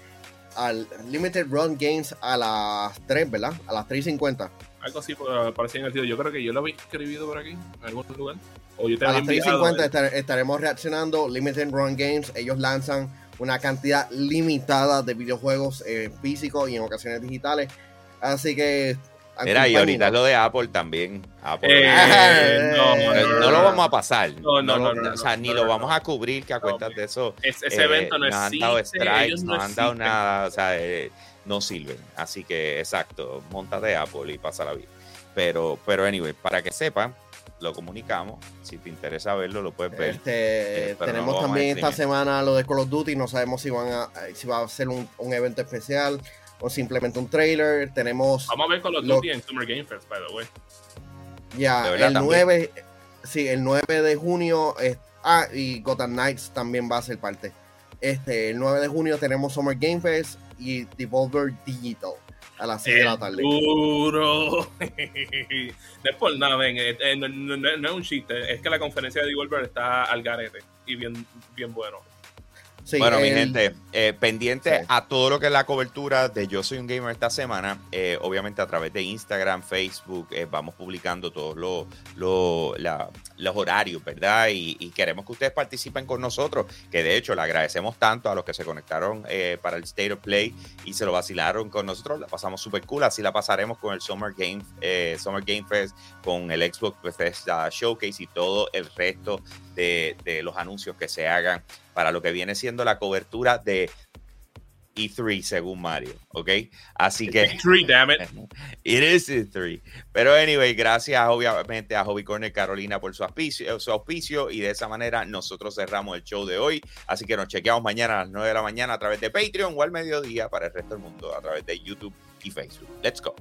al Limited Run Games a las 3, ¿verdad? A las 3 y 50. Algo así parecía divertido. Yo creo que yo lo había escribido por aquí, en algún lugar. O yo te A las 3 y enviado. 50 estar- estaremos reaccionando Limited Run Games. Ellos lanzan una cantidad limitada de videojuegos eh, físicos y en ocasiones digitales. Así que. Mira, y ahorita lo de Apple también. Apple. Eh, Eh, no, no, no lo vamos a pasar. No, no, no, no, o sea, no, ni lo vamos a cubrir, que a cuentas de eso. Es- ese eh, evento no nos han dado existe. strikes, no no han dado nada, o sea, eh, no sirven. Así que, exacto, montate Apple y pasa la vida. Pero, pero, anyway, para que sepan, lo comunicamos. Si te interesa verlo, lo puedes ver. Este, Eh, no tenemos también esta semana lo de Call of Duty. No sabemos si van a si va a ser un, un evento especial o simplemente un trailer. Tenemos Vamos a ver con los Lo- Duty en Summer Game Fest, by the way. ya el también. 9, sí, el 9 de junio. es- ah, y Gotham Knights también va a ser parte. Este, el 9 de junio tenemos Summer Game Fest y Devolver Digital a las 6 de la tarde. Duro. no es por nada, ven. eh, no, no- no- no es un chiste. Es que la conferencia de Devolver está al garete y bien, bien bueno. Sí, bueno, mi el- gente, eh, pendiente Sí. a todo lo que es la cobertura de Yo Soy un Gamer esta semana, eh, obviamente a través de Instagram, Facebook, eh, vamos publicando todos los, los, la- los horarios, ¿verdad? Y, y queremos que ustedes participen con nosotros, que de hecho le agradecemos tanto a los que se conectaron eh, para el State of Play y se lo vacilaron con nosotros, la pasamos súper cool, así la pasaremos con el Summer Game, eh, Summer Game Fest, con el Xbox Bethesda Showcase y todo el resto de, de los anuncios que se hagan para lo que viene siendo la cobertura de E3 según Mario, ¿ok? Así que Three, damn it. it is E3. Pero anyway, gracias obviamente a Hobby Corner Carolina por su auspicio, su auspicio y de esa manera nosotros cerramos el show de hoy. Así que nos chequeamos mañana a las 9 de la mañana a través de Patreon o al mediodía para el resto del mundo a través de YouTube y Facebook. Let's go.